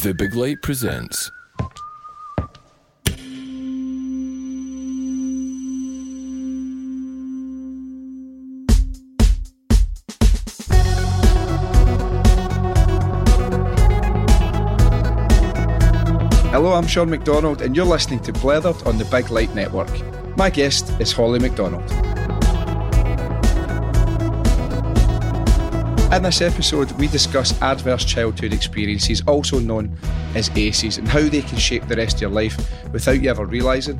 The Big Light presents. Hello, I'm Sean McDonald, and you're listening to Blethered on the Big Light Network. My guest is Holly McDonald. In this episode, we discuss adverse childhood experiences, also known as ACEs, and how they can shape the rest of your life without you ever realising.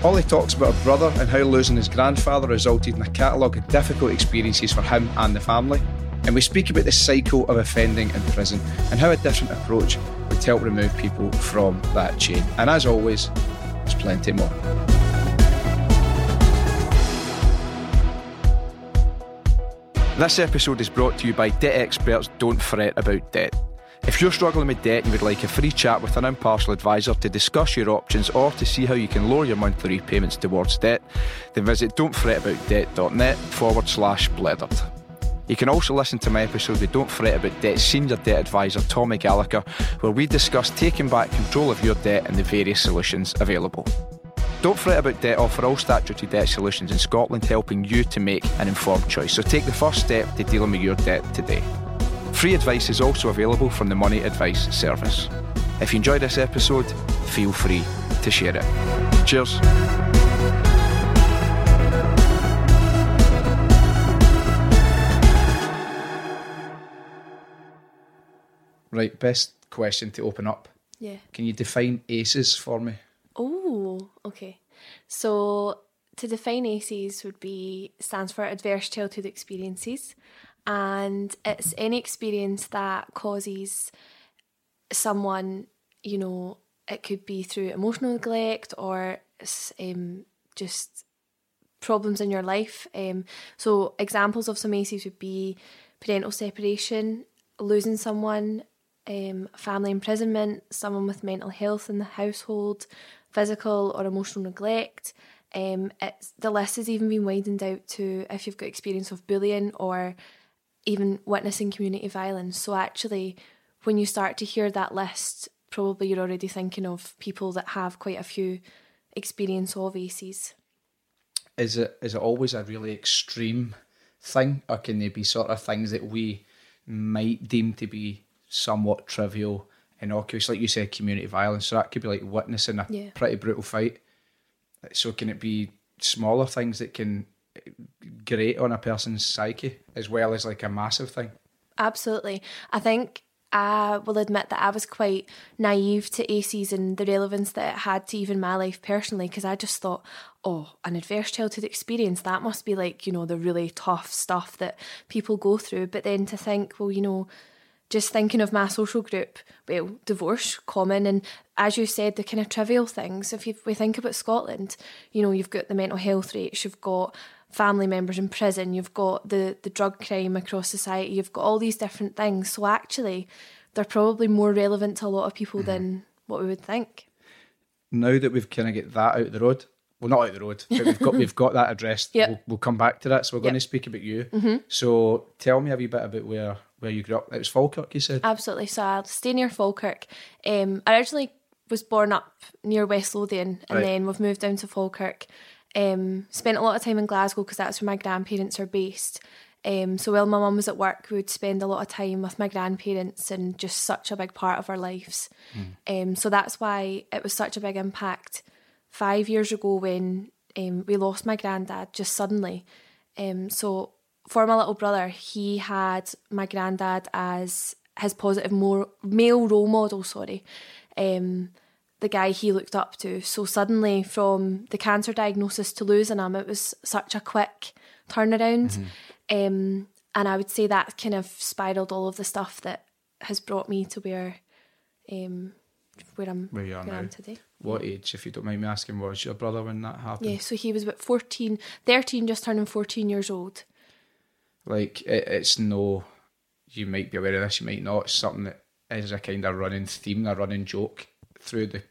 Holly talks about her brother and how losing his grandfather resulted in a catalogue of difficult experiences for him and the family. And we speak about the cycle of offending in prison and how a different approach would help remove people from that chain. And as always, there's plenty more. This episode is brought to you by debt experts Don't Fret About Debt. If you're struggling with debt and would like a free chat with an impartial advisor to discuss your options or to see how you can lower your monthly repayments towards debt, then visit don'tfretaboutdebt.net forward slash blethered. You can also listen to my episode with Don't Fret About Debt Senior Debt Advisor Tommy Gallagher, where we discuss taking back control of your debt and the various solutions available. Don't Fret About Debt offer all statutory debt solutions in Scotland, helping you to make an informed choice. So take the first step to dealing with your debt today. Free advice is also available from the Money Advice Service. If you enjoyed this episode, feel free to share it. Cheers. Right, best question to open up. Yeah. Can you define ACEs for me? Oh, okay. So to define ACEs would be stands for adverse childhood experiences, and it's any experience that causes someone, you know, it could be through emotional neglect or um, just problems in your life. Um, so examples of some ACEs would be parental separation, losing someone, um, family imprisonment, someone with mental health in the household, physical or emotional neglect. Um, it's, the list has even been widened out to if you've got experience of bullying or even witnessing community violence. So actually, when you start to hear that list, probably you're already thinking of people that have quite a few experience of ACEs. Is it is it always a really extreme thing, or can they be sort of things that we might deem to be somewhat trivial, innocuous, like you said, community violence? So that could be like witnessing a Yeah. pretty brutal fight. So can it be smaller things that can grate on a person's psyche as well as like a massive thing? Absolutely. I think I will admit that I was quite naive to ACEs and the relevance that it had to even my life personally because I just thought, oh, an adverse childhood experience, that must be like, you know, the really tough stuff that people go through. But then to think, well, you know, just thinking of my social group, well, divorce, common, and as you said, the kind of trivial things. If you, we think about Scotland, you know, you've got the mental health rates, you've got family members in prison, you've got the, the drug crime across society, you've got all these different things. So actually, they're probably more relevant to a lot of people mm-hmm. than what we would think. now that we've kind of get that out of the road, well, not out of the road, but we've got we've got that addressed. Yep. We'll, we'll come back to that. So we're going to speak about you. So tell me a wee bit about where where you grew up. It was Falkirk, you said. Absolutely. So I stay near Falkirk. Um, I originally was born up near West Lothian and Right. then we've moved down to Falkirk. Um, spent a lot of time in Glasgow because that's where my grandparents are based. Um, so while my mum was at work, we would spend a lot of time with my grandparents and just such a big part of our lives. Um, so that's why it was such a big impact five years ago when um, we lost my granddad just suddenly. Um, so for my little brother, he had my granddad as his positive more male role model. Sorry, um, the guy he looked up to. So suddenly, from the cancer diagnosis to losing him, it was such a quick turnaround. Um, and I would say that kind of spiraled all of the stuff that has brought me to where, um, where I'm Where where I'm today. What age, if you don't mind me asking, was your brother when that happened? Yeah, so he was about 14, 13, just turning 14 years old. Like it, it's no, you might be aware of this, you might not. It's something that is a kind of running theme, a running joke through the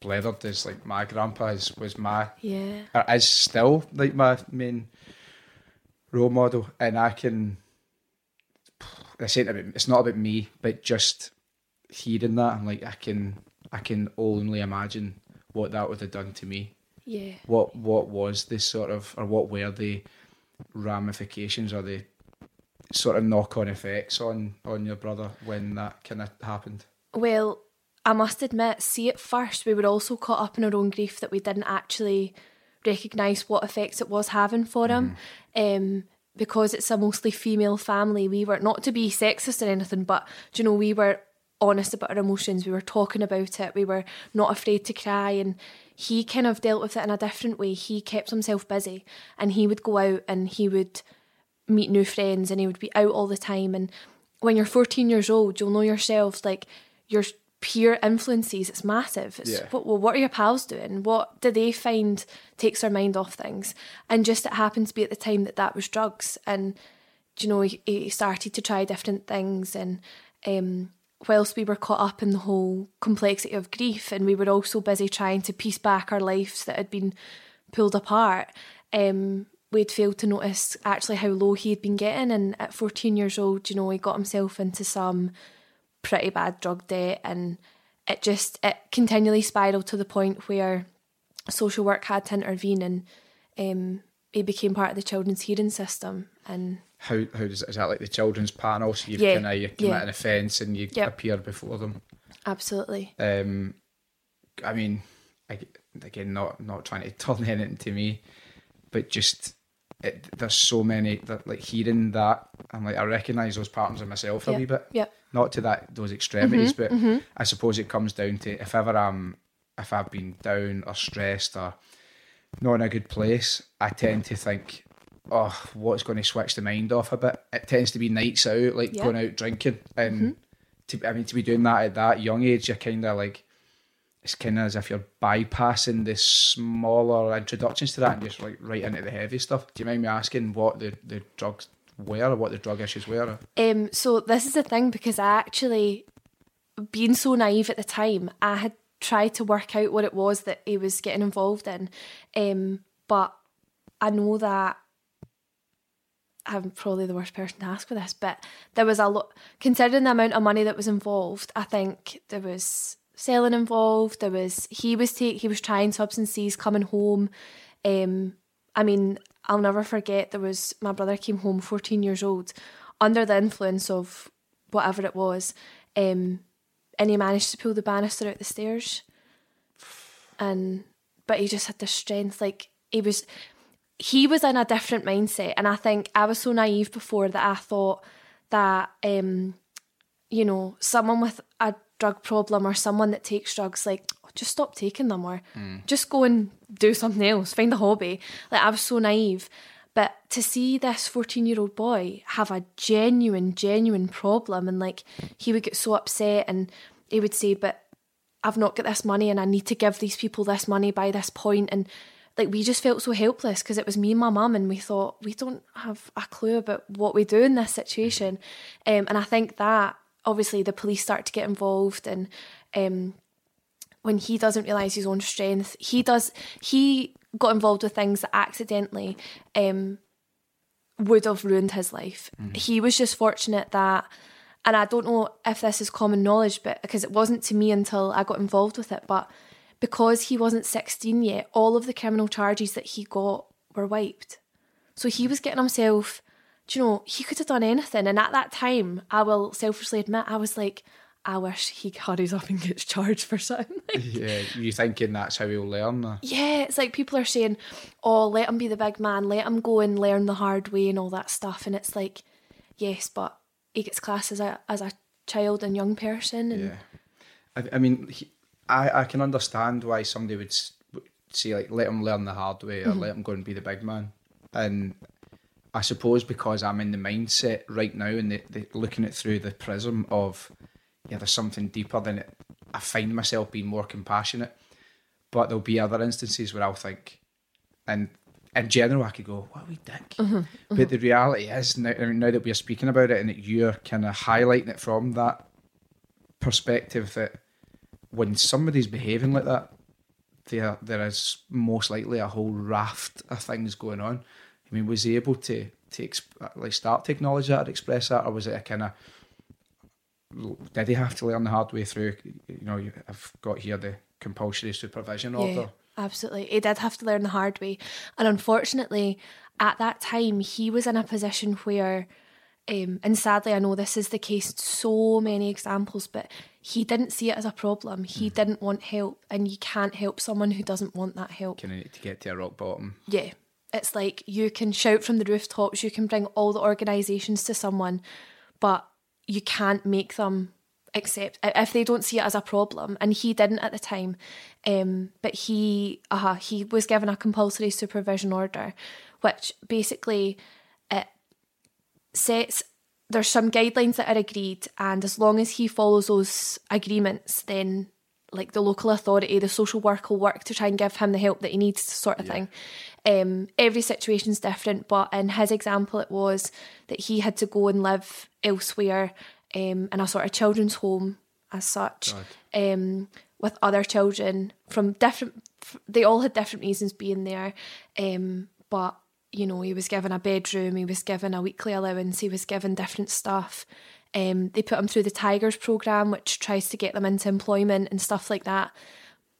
blethered. Is like my grandpa is was my Yeah. is still like my main role model, and I can. I say it about, it's not about me, but just hearing that, I'm like, I can, I can only imagine what that would have done to me. Yeah. What, what was this sort of, or what were the ramifications or the sort of knock-on effects on on your brother when that kind of happened? Well, I must admit, see at first we were also caught up in our own grief that we didn't actually recognise what effects it was having for him. Um, because it's a mostly female family, we were not to be sexist or anything, but do you know, we were honest about our emotions. We were talking about it. We were not afraid to cry, and he kind of dealt with it in a different way. He kept himself busy, and he would go out and he would meet new friends, and he would be out all the time. And when you're 14 years old, you'll know yourself like your peer influences. It's massive. It's, Yeah. what, well, what are your pals doing? What do they find takes their mind off things? And just it happened to be at the time that that was drugs, and you know he, he started to try different things and. Um, whilst we were caught up in the whole complexity of grief and we were also busy trying to piece back our lives that had been pulled apart, um, we'd failed to notice actually how low he had been getting. And at 14 years old, you know, he got himself into some pretty bad drug debt and it just, it continually spiraled to the point where social work had to intervene and um, he became part of the children's hearing system. And How how does is that like the children's panel? So you've Yeah, kind of you commit yeah. an offence and you Yep. appear before them. absolutely. Um, I mean, I, again, not not trying to turn anything to me, but just it, there's so many that like hearing that I'm like I recognise those patterns in myself a Yeah, wee bit. yeah. Not to that those extremities, Mm-hmm, but I suppose it comes down to if ever I'm if I've been down or stressed or not in a good place, I tend to think, oh, what's going to switch the mind off a bit? It tends to be nights out, like Yeah. going out drinking, and to I mean to be doing that at that young age, you're kind of like it's kind of as if you're bypassing the smaller introductions to that and just like right into the heavy stuff. Do you mind me asking what the the drugs were or what the drug issues were? Um, so this is the thing because I actually, being so naive at the time, I had tried to work out what it was that he was getting involved in. Um, but I know that I'm probably the worst person to ask for this, but there was a lot, considering the amount of money that was involved, I think there was selling involved, there was, he was take, he was trying substances coming home. Um, I mean, I'll never forget there was, my brother came home 14 years old under the influence of whatever it was, um, and he managed to pull the banister out the stairs. And, but he just had the strength, like, he was, he was in a different mindset and i think i was so naive before that i thought that um you know someone with a drug problem or someone that takes drugs like "Oh, just stop taking them or just go and do something else find a hobby. Like i was so naive. But to see this 14 year old boy have a genuine genuine problem and like he would get so upset and he would say but I've not got this money and I need to give these people this money by this point and like we just felt so helpless because it was me and my mum and we thought we don't have a clue about what we do in this situation um, and I think that obviously the police start to get involved and um, when he doesn't realise his own strength he does he got involved with things that accidentally um, would have ruined his life. He was just fortunate that, and I don't know if this is common knowledge, but because it wasn't to me until I got involved with it, but because he wasn't 16 yet, all of the criminal charges that he got were wiped. So he was getting himself, do you know, he could have done anything. And at that time, I will selfishly admit, I was like, I wish he hurries up and gets charged for something. Like, Yeah, you thinking that's how he'll learn? uh, yeah, it's like people are saying, "Oh, let him be the big man, let him go and learn the hard way and all that stuff." And it's like, yes, but he gets classed as a as a child and young person, and Yeah, I, I mean, he, I I can understand why somebody would say like let him learn the hard way or mm-hmm. let him go and be the big man, and I suppose because I'm in the mindset right now and the, the, looking it through the prism of yeah, there's something deeper than it. I find myself being more compassionate, but there'll be other instances where I'll think, and in general, I could go, "What a wee dick," mm-hmm, mm-hmm. but the reality is now, now that we're speaking about it and that you're kind of highlighting it from that perspective that when somebody's behaving like that, there there is most likely a whole raft of things going on. I mean, was he able to exp- like start to acknowledge that or express that, or was it a kind of did he have to learn the hard way through? You know, I've got here the compulsory supervision order. Yeah, absolutely. He did have to learn the hard way. And unfortunately, at that time, he was in a position where, um, and sadly, I know this is the case, so many examples, but he didn't see it as a problem. He mm. didn't want help, and you can't help someone who doesn't want that help. Kind of need to get to a rock bottom. Yeah. It's like you can shout from the rooftops, you can bring all the organisations to someone, but you can't make them accept if they don't see it as a problem and he didn't at the time um, but he uh, he was given a compulsory supervision order which basically it sets there's some guidelines that are agreed and as long as he follows those agreements then like the local authority the social work will work to try and give him the help that he needs sort of yeah. thing um, every situation's different but in his example it was that he had to go and live elsewhere um, in a sort of children's home as such, um, with other children from different. They all had different reasons being there, um, but you know he was given a bedroom, he was given a weekly allowance, he was given different stuff. Um, they put him through the Tigers program, which tries to get them into employment and stuff like that.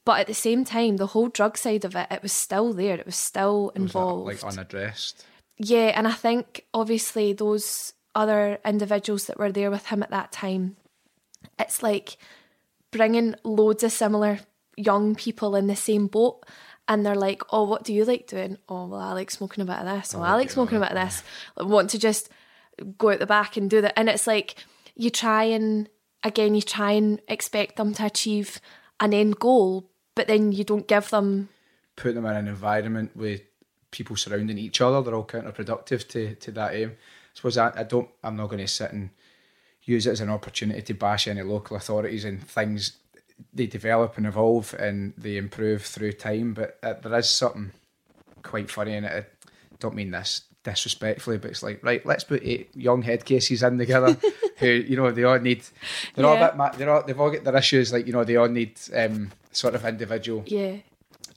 But at the same time, the whole drug side of it, it was still there. It was still involved, was like unaddressed. Yeah, and I think obviously those other individuals that were there with him at that time. It's like bringing loads of similar young people in the same boat and they're like, oh, what do you like doing? Oh, well, I like smoking a bit of this. Oh, I oh, like smoking a bit of this. I want to just go out the back and do that. And it's like you try and, again, you try and expect them to achieve an end goal, but then you don't give them. Put them in an environment with people surrounding each other, they're all counterproductive to, to that aim I suppose I, I don't. I'm not going to sit and use it as an opportunity to bash any local authorities and things. They develop and evolve and they improve through time, but uh, there is something quite funny in it. I don't mean this disrespectfully, but it's like right, let's put eight young head cases in together who you know they all need. They're yeah. all a bit. They're all they've all got their issues. Like you know they all need um, sort of individual yeah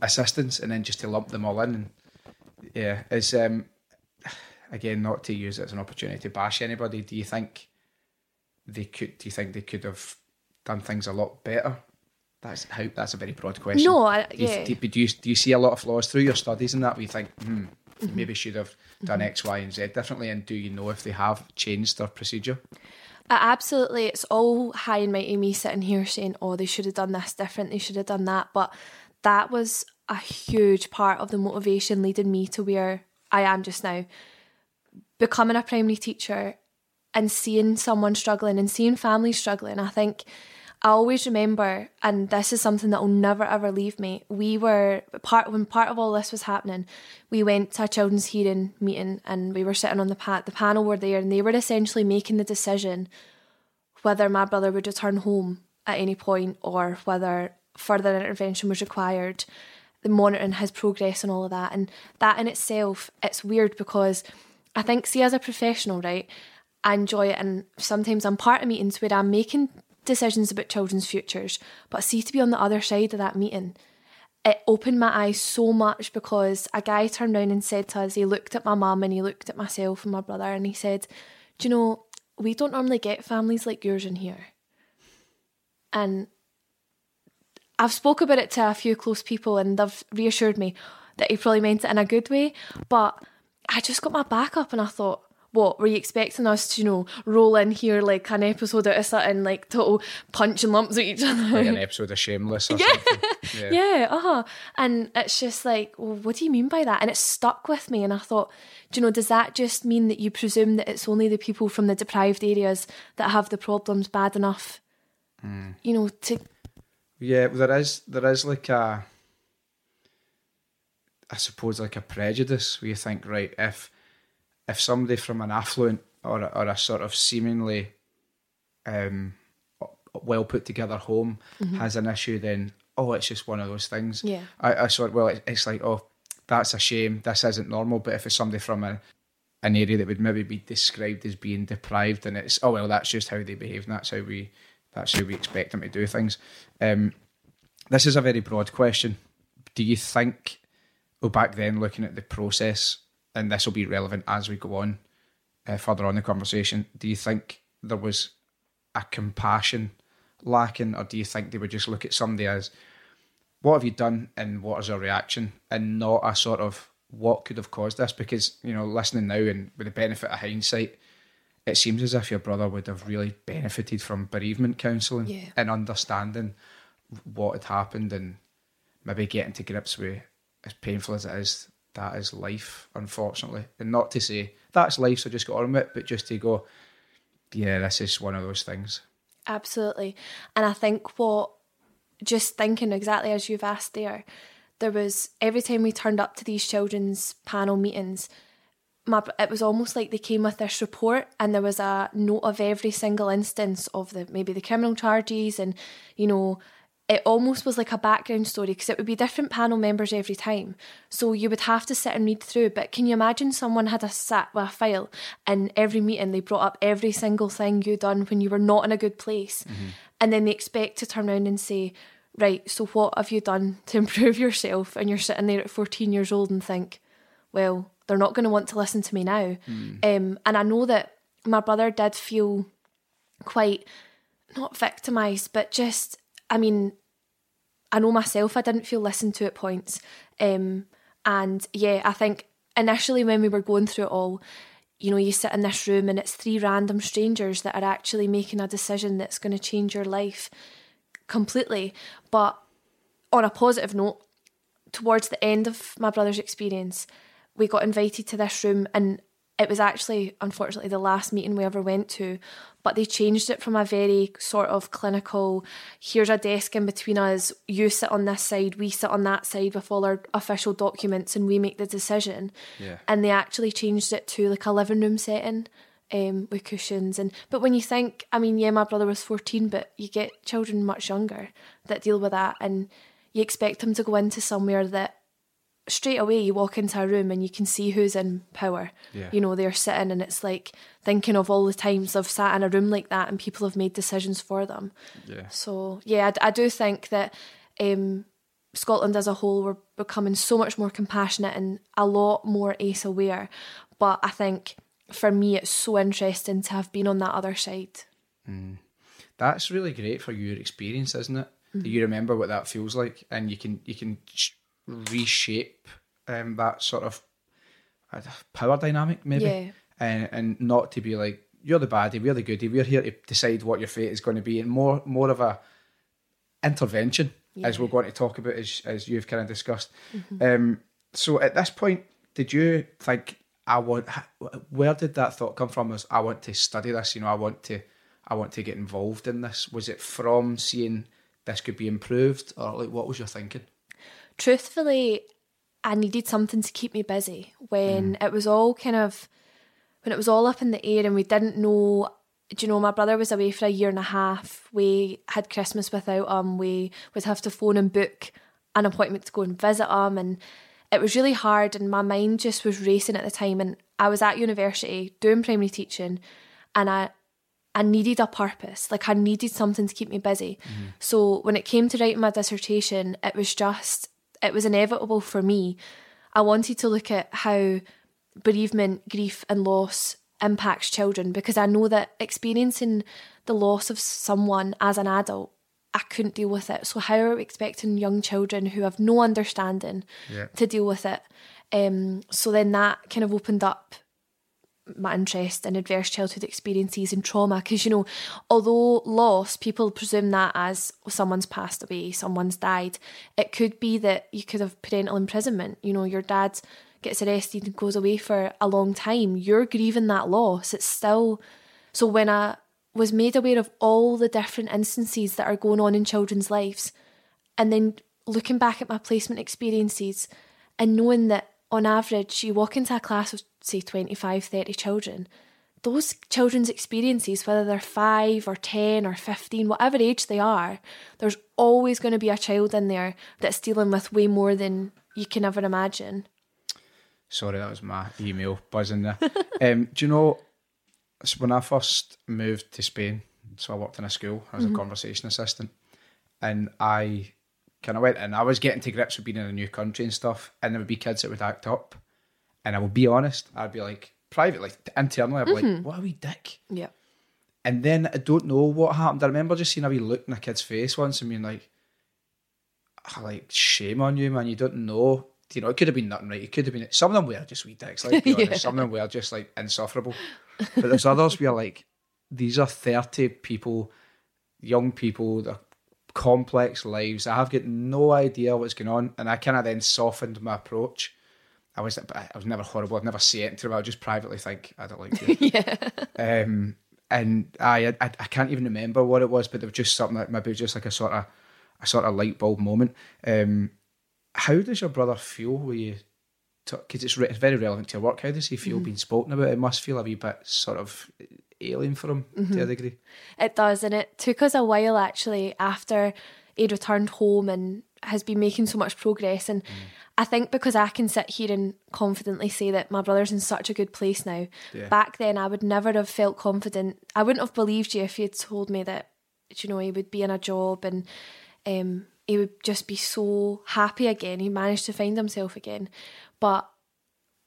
assistance, and then just to lump them all in. And, yeah, is um, again, not to use it as an opportunity to bash anybody. Do you think they could? Do you think they could have done things a lot better? That's how. That's a very broad question. No, I, yeah. Do you, do, you, do you see a lot of flaws through your studies in that? Where you think, hmm, maybe should have done. X, Y, and Z differently? And do you know if they have changed their procedure? Uh, absolutely, it's all high and mighty me sitting here saying, "Oh, they should have done this different. They should have done that." But that was a huge part of the motivation leading me to where I am just now becoming a primary teacher and seeing someone struggling and seeing families struggling, I think I always remember, and this is something that will never ever leave me. We were part when part of all this was happening. We went to a children's hearing meeting, and we were sitting on the pat. The panel were there, and they were essentially making the decision whether my brother would return home at any point or whether further intervention was required. The monitoring his progress and all of that, and that in itself, it's weird because I think, see, as a professional, right, I enjoy it. And sometimes I'm part of meetings where I'm making decisions about children's futures. But I see, to be on the other side of that meeting, it opened my eyes so much because a guy turned around and said to us, he looked at my mum and he looked at myself and my brother and he said, Do you know, we don't normally get families like yours in here. And I've spoke about it to a few close people and they've reassured me that he probably meant it in a good way. But I just got my back up and I thought, what were you expecting us to, you know, roll in here like an episode out of something like total punching lumps at each other? Like an episode of Shameless or yeah. something. Yeah, yeah uh huh. And it's just like, well, what do you mean by that? And it stuck with me. And I thought, do you know, does that just mean that you presume that it's only the people from the deprived areas that have the problems bad enough, mm. you know, to. Yeah, there is, there is like a I suppose like a prejudice where you think, right, if if somebody from an affluent or a, or a sort of seemingly um, well put together home mm-hmm. has an issue, then oh, it's just one of those things. Yeah, I, I sort well, it's like oh, that's a shame. This isn't normal. But if it's somebody from a an area that would maybe be described as being deprived, and it's oh well, that's just how they behave, and that's how we that's how we expect them to do things. Um, this is a very broad question. Do you think well, back then, looking at the process, and this will be relevant as we go on uh, further on the conversation, do you think there was a compassion lacking, or do you think they would just look at somebody as what have you done and what is your reaction, and not a sort of what could have caused this? Because you know, listening now and with the benefit of hindsight, it seems as if your brother would have really benefited from bereavement counselling Yeah. and understanding what had happened and maybe getting to grips with as painful as it is, that is life, unfortunately. And not to say that's life, so just get on with it, but just to go, yeah, this is one of those things. Absolutely. And I think what, just thinking exactly as you've asked there, there was every time we turned up to these children's panel meetings, my, it was almost like they came with this report and there was a note of every single instance of the maybe the criminal charges and you know it almost was like a background story because it would be different panel members every time. So you would have to sit and read through. But can you imagine someone had a sat with a file and every meeting they brought up every single thing you'd done when you were not in a good place, and then they expect to turn around and say, "Right, so what have you done to improve yourself?" And you're sitting there at 14 years old and think, "Well, they're not going to want to listen to me now." Um, and I know that my brother did feel quite not victimized, but just, I mean, I know myself, I didn't feel listened to at points. Um, and yeah, I think initially when we were going through it all, you know, you sit in this room and it's three random strangers that are actually making a decision that's going to change your life completely. But on a positive note, towards the end of my brother's experience, we got invited to this room and it was actually unfortunately the last meeting we ever went to but they changed it from a very sort of clinical here's a desk in between us you sit on this side we sit on that side with all our official documents and we make the decision Yeah. and they actually changed it to like a living room setting um, with cushions and but when you think I mean yeah my brother was 14 but you get children much younger that deal with that and you expect them to go into somewhere that straight away you walk into a room and you can see who's in power. Yeah. You know, they're sitting and it's like thinking of all the times they've sat in a room like that and people have made decisions for them. Yeah. So, yeah, I do think that um, Scotland as a whole, we're becoming so much more compassionate and a lot more ACE aware. But I think for me, it's so interesting to have been on that other side. That's really great for your experience, isn't it? That you remember what that feels like, and you can you can sh- reshape um, that sort of uh, power dynamic, maybe, Yeah. and and not to be like you're the baddie, we're the goodie, we're here to decide what your fate is going to be, and more more of a intervention, as we're going to talk about, as as you've kind of discussed. Um, so at this point, did you think I want? Where did that thought come from? Was I want to study this? You know, I want to, I want to get involved in this. Was it from seeing this could be improved, or like what was your thinking? Truthfully, I needed something to keep me busy when mm. it was all kind of when it was all up in the air and we didn't know. Do you know, my brother was away for a year and a half. We had Christmas without him. We would have to phone and book an appointment to go and visit him, and it was really hard. And my mind just was racing at the time. And I was at university doing primary teaching, and I I needed a purpose. Like I needed something to keep me busy. Mm-hmm. So when it came to writing my dissertation, it was just it was inevitable for me. I wanted to look at how bereavement, grief and loss impacts children because I know that experiencing the loss of someone as an adult, I couldn't deal with it. So how are we expecting young children who have no understanding Yeah. to deal with it? Um, so then that kind of opened up my interest in adverse childhood experiences and trauma because you know although loss people presume that as someone's passed away someone's died it could be that you could have parental imprisonment. You know your dad gets arrested and goes away for a long time. You're grieving that loss. It's still so when i was made aware of all the different instances that are going on in children's lives and then looking back at my placement experiences and knowing that on average you walk into a class of say 25 30 children those children's experiences whether they're 5 or 10 or 15 whatever age they are there's always going to be a child in there that's dealing with way more than you can ever imagine Sorry, that was my email buzzing there. um, do you know when I first moved to Spain? So I worked in a school as a conversation assistant, and I kind of went and I was getting to grips with being in a new country and stuff. And there would be kids that would act up, and I will be honest, I'd be like privately, internally, I'd be like, "What a wee dick." yeah And then I don't know what happened. I remember just seeing a wee look in a kid's face once and being like, "Ah, like shame on you, man. You don't know. You know, it could have been nothing, right? It could have been some of them were just wee dicks, like be honest. Some of them were just like insufferable. But there's others where like these are 30 people, young people, they're complex lives. I have got no idea what's going on. And I kind of then softened my approach. I was I was never horrible. I'd never say it them. I just privately think I don't like you. yeah. Um, and I, I I can't even remember what it was, but there was just something that maybe was just like a sort of a sort of light bulb moment. Um, how does your brother feel when you? Because it's, re- it's very relevant to your work. How does he feel being spoken about? It must feel a wee bit sort of alien for him to a degree. It does, and it took us a while actually after he'd returned home and has been making so much progress. And I think because I can sit here and confidently say that my brother's in such a good place now, Yeah. back then I would never have felt confident. I wouldn't have believed you if you had told me that, you know, he would be in a job and um, he would just be so happy again. He managed to find himself again. But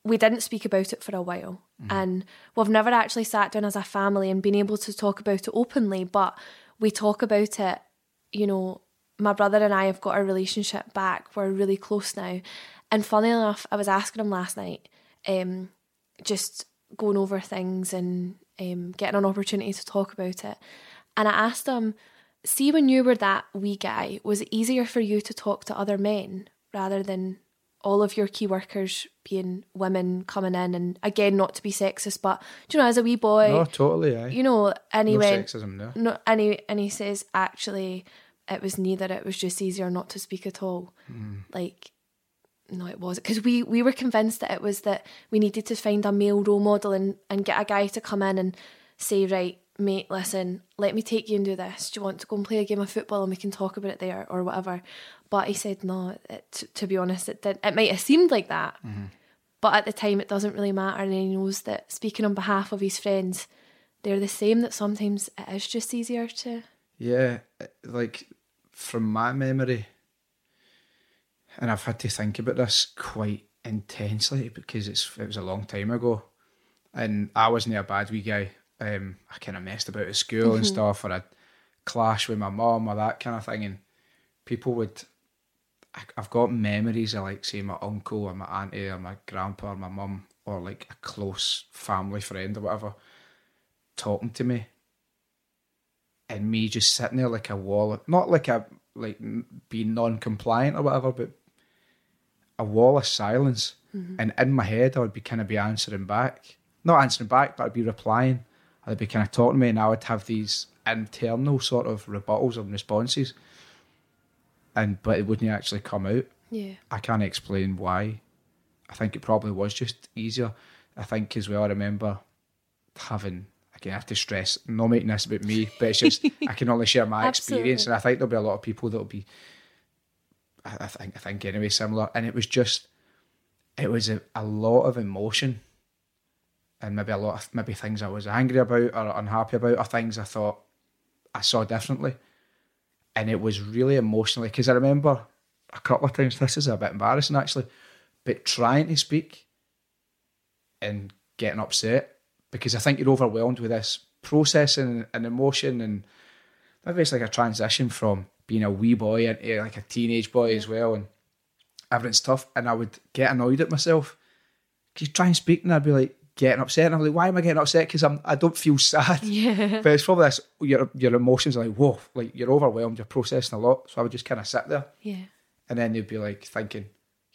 we didn't speak about it for a while. And we've never actually sat down as a family and been able to talk about it openly, but we talk about it, you know, my brother and I have got our relationship back. We're really close now. And funny enough, I was asking him last night, um, just going over things and um, getting an opportunity to talk about it. And I asked him, see, when you were that wee guy, was it easier for you to talk to other men rather than all of your key workers being women coming in? And again, not to be sexist, but do you know, as a wee boy, No, totally. Aye. you know, and he no went, sexism there. no, and he and he says actually, it was neither. It was just easier not to speak at all. Mm. Like, no, it wasn't because we we were convinced that it was that we needed to find a male role model and and get a guy to come in and say, right, mate, listen, let me take you and do this. Do you want to go and play a game of football and we can talk about it there or whatever? But he said no. It, t- to be honest, it did. It might have seemed like that. Mm-hmm. But at the time, it doesn't really matter, and he knows that speaking on behalf of his friends, they're the same. That sometimes it is just easier to. Yeah, like from my memory, and I've had to think about this quite intensely because it's it was a long time ago, and I wasn't a bad wee guy. Um, I kind of messed about at school and stuff, or I'd clash with my mum or that kind of thing, and people would. I- I've got memories of like say my uncle or my auntie or my grandpa or my mum or like a close family friend or whatever talking to me and me just sitting there like a wall, not like a like being non-compliant or whatever, but a wall of silence. Mm-hmm. And in my head, I would be kind of be answering back, not answering back, but I'd be replying. I'd be kind of talking to me, and I would have these internal sort of rebuttals and responses, and but it wouldn't actually come out. Yeah. I can't explain why. I think it probably was just easier. I think as well. I remember having again. I have to stress, not making this about me, but it's just I can only share my experience, and I think there'll be a lot of people that'll be. I, I think I think anyway similar, and it was just, it was a, a lot of emotion, and maybe a lot of maybe things I was angry about or unhappy about, or things I thought I saw differently, and it was really emotionally because I remember a couple of times. This is a bit embarrassing actually, but trying to speak and getting upset because I think you're overwhelmed with this processing and emotion, and maybe it's like a transition from being a wee boy into like a teenage boy as well, and everything's tough. And I would get annoyed at myself because you try and speak, and I'd be like getting upset, and I'm like, why am I getting upset? Because I'm I don't feel sad. Yeah. But it's probably this your your emotions are like whoa, like you're overwhelmed, you're processing a lot. So I would just kind of sit there, Yeah. and then they'd be like thinking,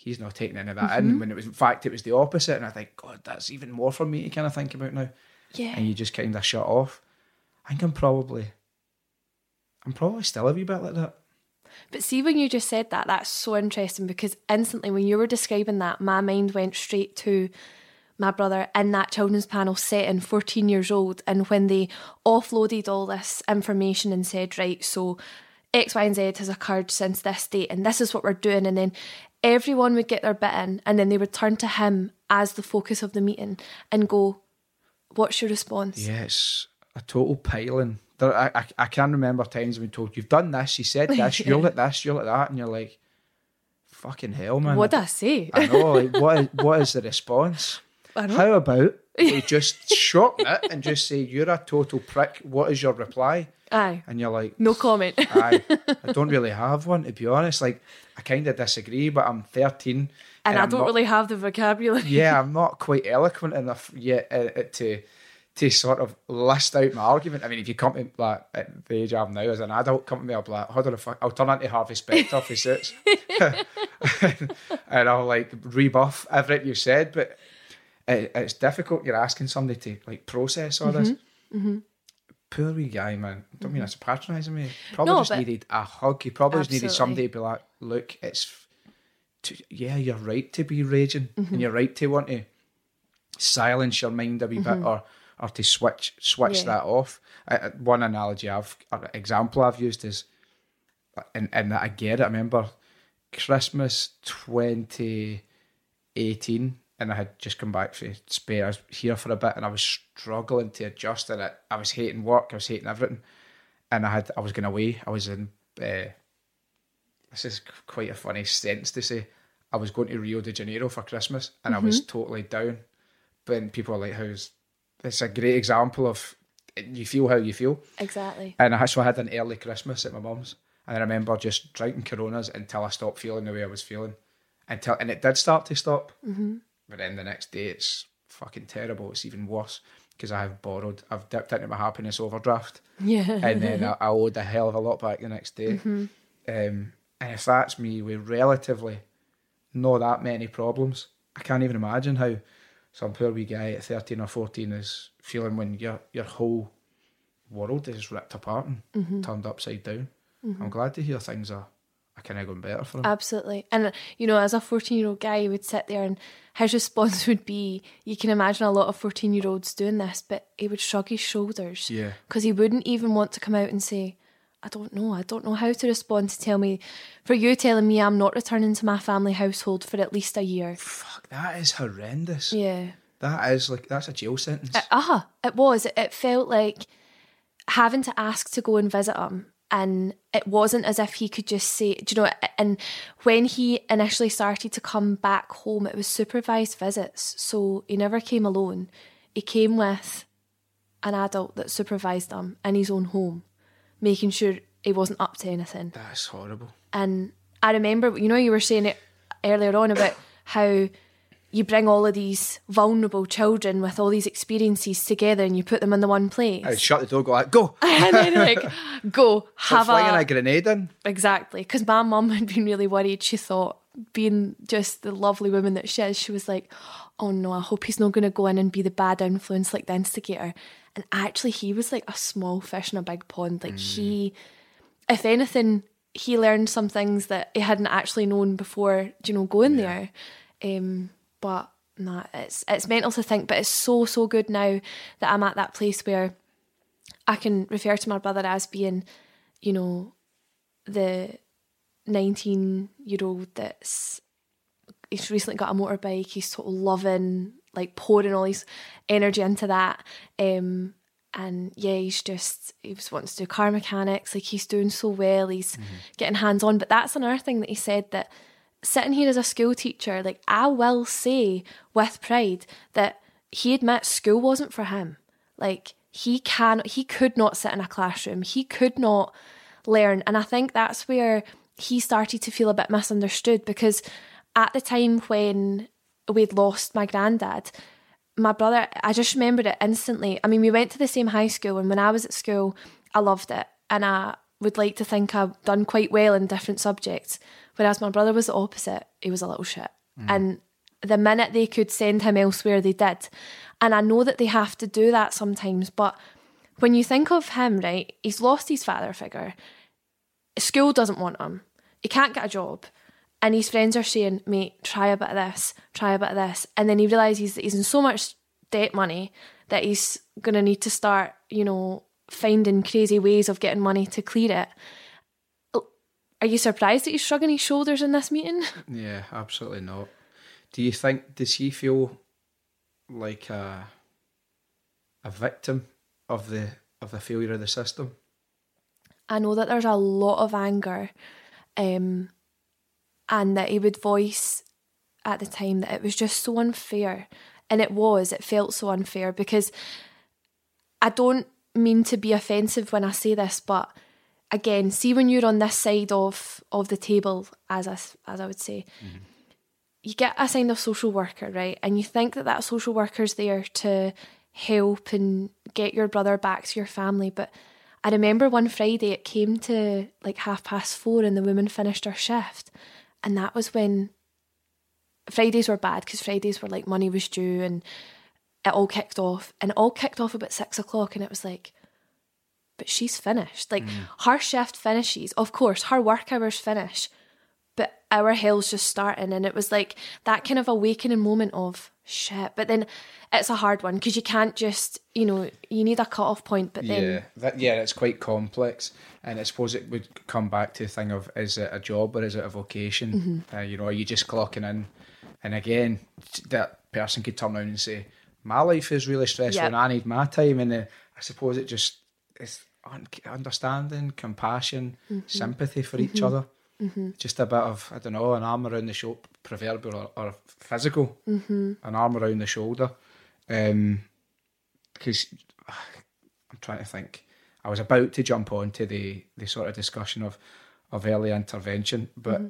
he's not taking any of that in. Mm-hmm. When it was in fact it was the opposite, and I think, God, that's even more for me to kind of think about now. Yeah. And you just kind of shut off. I think I'm probably, I'm probably still a wee bit like that. But see, when you just said that, that's so interesting because instantly, when you were describing that, my mind went straight to my brother in that children's panel setting, 14 years old, and when they offloaded all this information and said, right, so X, Y, and Z has occurred since this date, and this is what we're doing, and then everyone would get their bit in, and then they would turn to him as the focus of the meeting and go, What's your response? Yeah, it's a total piling. There, I, I, I can remember times when told, you've done this, you said this, you're like this, you're like that, and you're like, fucking hell, man. What did I say? I know, like, what is, what is the response? How about they just shorten it and just say, You're a total prick. What is your reply? Aye. And you're like, No comment. Aye. I don't really have one, to be honest. Like, I kind of disagree, but I'm 13. and I I'm don't not- really have the vocabulary. Yeah, I'm not quite eloquent enough yet uh, uh, to to sort of list out my argument. I mean, if you come to like at the age I'm now as an adult, come to me, I'll be like, hold on fuck, I'll turn into Harvey Specter for suits, and I'll like rebuff everything you said. But it, it's difficult. You're asking somebody to like process all this. Mm-hmm. Poor wee guy, man. I don't mean that's patronising me. Probably No, just needed a hug. He probably just needed somebody to be like, look, it's to, yeah, you're right to be raging, Mm-hmm. and you're right to want to silence your mind a wee bit, or or to switch switch Mm-hmm. Yeah. that off. Uh, one analogy I've or example I've used is, and and that I get it. I remember Christmas twenty eighteen, and I had just come back from Spain. I was here for a bit, and I was struggling to adjust. And it, I was hating work. I was hating everything, and I had I was going away. I was in. Uh, this is quite a funny sentence to say. I was going to Rio de Janeiro for Christmas, and I was totally down. But people are like, "How's?" It's a great example of you feel how you feel. Exactly. And I so I had an early Christmas at my mum's, and I remember just drinking Coronas until I stopped feeling the way I was feeling, until and it did start to stop. Mm-hmm. But then the next day, it's fucking terrible. It's even worse because I have borrowed. I've dipped into my happiness overdraft, Yeah. and then I, I owed a hell of a lot back the next day. Mm-hmm. Um, and if that's me with relatively not that many problems, I can't even imagine how some poor wee guy at thirteen or fourteen is feeling when your your whole world is ripped apart and mm-hmm. turned upside down. Mm-hmm. I'm glad to hear things are, are kind of going better for him. Absolutely. And, you know, as a 14 year old guy, he would sit there and his response would be you can imagine a lot of 14 year olds doing this, but he would shrug his shoulders. Yeah. Because he wouldn't even want to come out and say, I don't know. I don't know how to respond to tell me, for you telling me I'm not returning to my family household for at least a year. Fuck, that is horrendous. Yeah. That is like that's a jail sentence. Uh-huh. It was. It, it felt like having to ask to go and visit him. And it wasn't as if he could just say, do you know, and when he initially started to come back home, it was supervised visits. So he never came alone. He came with an adult that supervised him in his own home, making sure he wasn't up to anything. that's horrible. And I remember, you know, you were saying it earlier on about how you bring all of these vulnerable children with all these experiences together and you put them in the one place. I'd shut the door, go like, go, and then like go have a, a grenade in. exactly because my mum had been really worried. She thought, being just the lovely woman that she is, she was like, "Oh no, I hope he's not going to go in and be the bad influence like the instigator." And actually, he was like a small fish in a big pond. Like he, if anything, he learned some things that he hadn't actually known before. You know, going there. Um, but nah, it's it's mental to think. But it's so so good now that I'm at that place where I can refer to my brother as being, you know, the 19 year old that's he's recently got a motorbike, he's sort of loving, like pouring all his energy into that. Um and yeah, he's just he just wants to do car mechanics, like he's doing so well, he's getting hands on. But that's another thing that he said that sitting here as a school teacher, like I will say with pride that he admits school wasn't for him. Like he can he could not sit in a classroom. He could not learn. And I think that's where he started to feel a bit misunderstood because at the time when we'd lost my granddad, my brother, I just remembered it instantly. I mean, we went to the same high school, and when I was at school, I loved it. And I would like to think I've done quite well in different subjects. Whereas my brother was the opposite. He was a little shit. Mm. And the minute they could send him elsewhere, they did. And I know that they have to do that sometimes, but when you think of him, right, he's lost his father figure. School doesn't want him. He can't get a job. And his friends are saying, mate, try a bit of this, try a bit of this. And then he realises that he's in so much debt money that he's going to need to start, you know, finding crazy ways of getting money to clear it. Are you surprised that he's shrugging his shoulders in this meeting? Yeah, absolutely not. Do you think does he feel like a a victim of the of the failure of the system? I know that there's a lot of anger, um, and that he would voice at the time that it was just so unfair. And it was, it felt so unfair because I don't mean to be offensive when I say this, but again, see when you're on this side of of the table, as I, as I would say, mm-hmm. you get assigned a social worker, right? And you think that that social worker's there to help and get your brother back to your family, but I remember one Friday it came to like half past four and the woman finished her shift, and that was when Fridays were bad because Fridays were like money was due and it all kicked off, and it all kicked off about six o'clock, and it was like but she's finished. Like mm. her shift finishes. Of course, her work hours finish, but our hell's just starting. And it was like that kind of awakening moment of shit. But then it's a hard one because you can't just, you know, you need a cut off point. But then. Yeah, that, yeah, it's quite complex. And I suppose it would come back to the thing of is it a job or is it a vocation? Mm-hmm. Uh, you know, are you just clocking in? And again, that person could turn around and say, my life is really stressful yep. and I need my time. And uh, I suppose it just it's understanding, compassion, mm-hmm. sympathy for each mm-hmm. other. Mm-hmm. Just a bit of I don't know, an arm around the shoulder, proverbial or, or physical, mm-hmm. an arm around the shoulder. Because um, I'm trying to think. I was about to jump on to the the sort of discussion of of early intervention, but mm-hmm.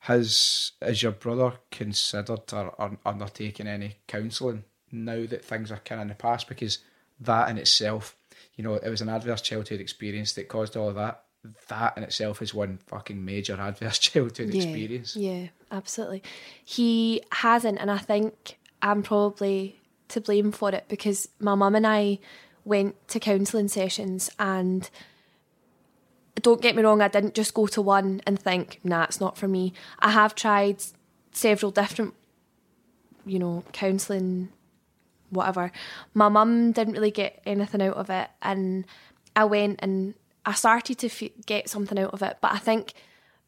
has is your brother considered or, or undertaking any counselling now that things are kind of in the past? Because that in itself you know, it was an adverse childhood experience that caused all of that. That in itself is one fucking major adverse childhood yeah, experience. Yeah, absolutely. He hasn't, and I think I'm probably to blame for it because my mum and I went to counselling sessions and don't get me wrong, I didn't just go to one and think, nah, it's not for me. I have tried several different, you know, counselling whatever. My mum didn't really get anything out of it, and I went and I started to f- get something out of it, but I think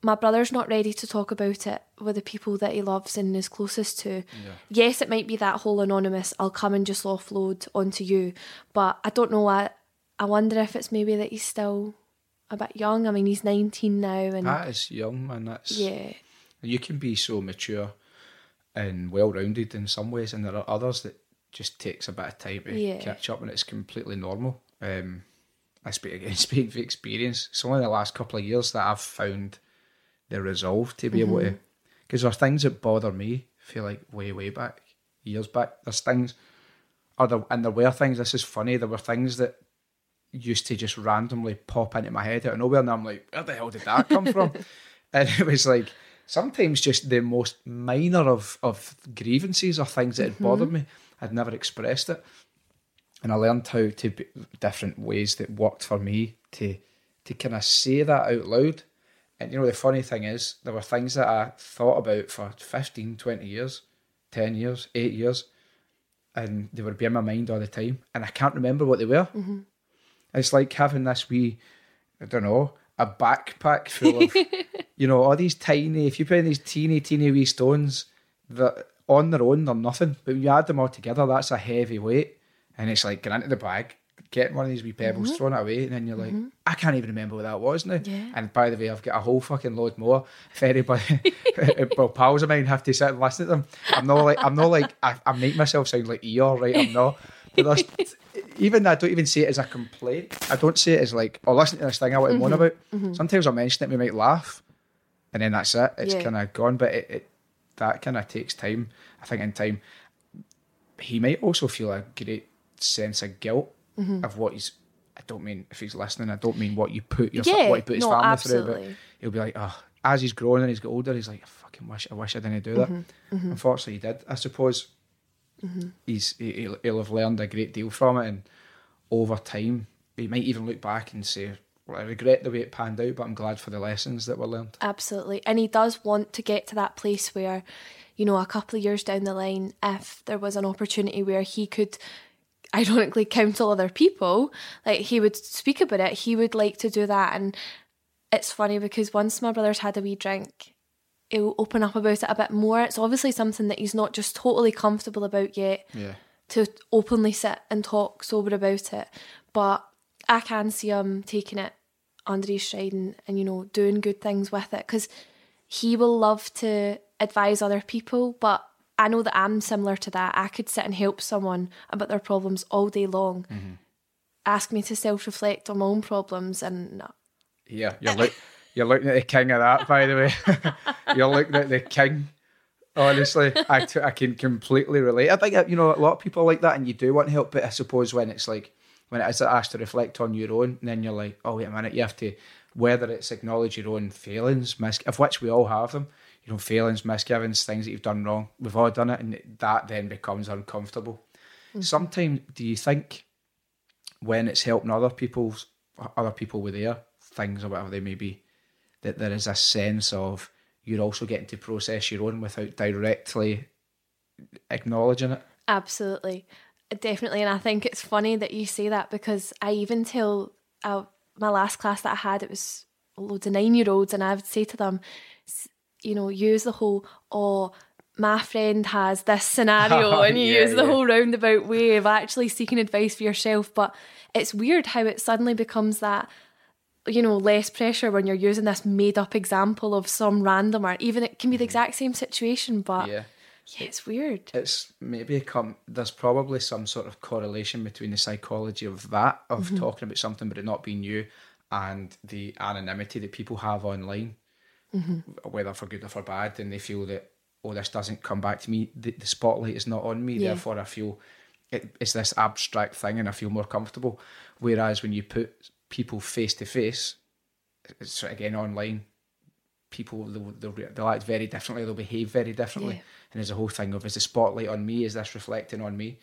my brother's not ready to talk about it with the people that he loves and is closest to. Yeah. Yes, it might be that whole anonymous, I'll come and just offload onto you, but I don't know. I, I wonder if it's maybe that he's still a bit young. I mean, he's 19 now. and That is young, man. That's. Yeah. You can be so mature and well rounded in some ways, and there are others that just takes a bit of time to yeah. catch up, and it's completely normal. Um, I speak again, speak of experience. It's only the last couple of years that I've found the resolve to be mm-hmm. able to, because there are things that bother me. Feel like way, way back, years back. There's things, or there, and there were things. This is funny. There were things that used to just randomly pop into my head out of nowhere, and I'm like, where the hell did that come from? and it was like sometimes just the most minor of of grievances or things that had mm-hmm. bothered me I'd never expressed it, and I learned how to be, different ways that worked for me to to kind of say that out loud. And you know, the funny thing is, there were things that I thought about for 15, 20 years, 10 years, 8 years, and they would be in my mind all the time, and I can't remember what they were. Mm-hmm. It's like having this wee, I don't know, a backpack full of, you know, all these tiny, if you put in these teeny, teeny wee stones that on their own, they're nothing. But when you add them all together, that's a heavy weight. And it's like getting into the bag, getting one of these wee pebbles, mm-hmm. throwing it away, and then you're like, mm-hmm. I can't even remember what that was now. Yeah. And by the way, I've got a whole fucking load more. If anybody, well, pals of mine have to sit and listen to them. I'm not like, I'm not like, I, I make myself sound like Eeyore, right? I'm not. Even I don't even see it as a complaint. I don't see it as like, oh, listen to this thing I want to mm-hmm. moan about. Mm-hmm. Sometimes I mention it, we might laugh, and then that's it. It's yeah. kind of gone. But it, it that kind of takes time. I think in time, he might also feel a great sense of guilt mm-hmm. of what he's. I don't mean if he's listening. I don't mean what you put your yeah, what you put his no, family absolutely. through. But he'll be like, oh, as he's growing and he's got older, he's like, I fucking wish, I wish I didn't do that. Mm-hmm. Mm-hmm. Unfortunately, he did. I suppose mm-hmm. he's he, he'll have learned a great deal from it, and over time, he might even look back and say, well, I regret the way it panned out, but I'm glad for the lessons that were learned. Absolutely. And he does want to get to that place where, you know, a couple of years down the line, if there was an opportunity where he could ironically counsel other people, like he would speak about it, he would like to do that. And it's funny because once my brother's had a wee drink, he'll open up about it a bit more. It's obviously something that he's not just totally comfortable about yet. Yeah. To openly sit and talk sober about it. But I can see him taking it under his stride and, and you know doing good things with it because he will love to advise other people, but I know that I'm similar to that. I could sit and help someone about their problems all day long. Mm-hmm. Ask me to self reflect on my own problems, and no. Yeah, you're look, you're looking at the king of that, by the way. you're looking at the king. Honestly, I, t- I can completely relate. I think uh, you know a lot of people like that, and you do want help. But I suppose when it's like when it is asked to reflect on your own, then you're like, oh wait a minute, you have to whether it's acknowledge your own failings, mis- of which we all have them, you know, failings, misgivings, things that you've done wrong. We've all done it, and that then becomes uncomfortable. Sometimes, do you think when it's helping other people's other people with their things or whatever they may be, that there is a sense of you're also getting to process your own without directly acknowledging it? Absolutely. Definitely. And I think it's funny that you say that because I even tell uh, my last class that I had, it was loads of nine year olds, and I would say to them, you know, use the whole, oh, my friend has this scenario, and you Yeah, use the yeah. whole roundabout way of actually seeking advice for yourself. But it's weird how it suddenly becomes that you know, less pressure when you're using this made up example of some random or even it can be the mm-hmm. exact same situation, but yeah, Yeah. it's weird. It's maybe a com- there's probably some sort of correlation between the psychology of that, of mm-hmm. talking about something but it not being you, and the anonymity that people have online, mm-hmm. whether for good or for bad, and they feel that, oh, this doesn't come back to me, the, the spotlight is not on me, Yeah. therefore I feel it, it's this abstract thing and I feel more comfortable. Whereas when you put people face to face, it's again online, people they'll, they'll, they'll act very differently, they'll behave very differently. Yeah. And there's a whole thing of is the spotlight on me, is this reflecting on me?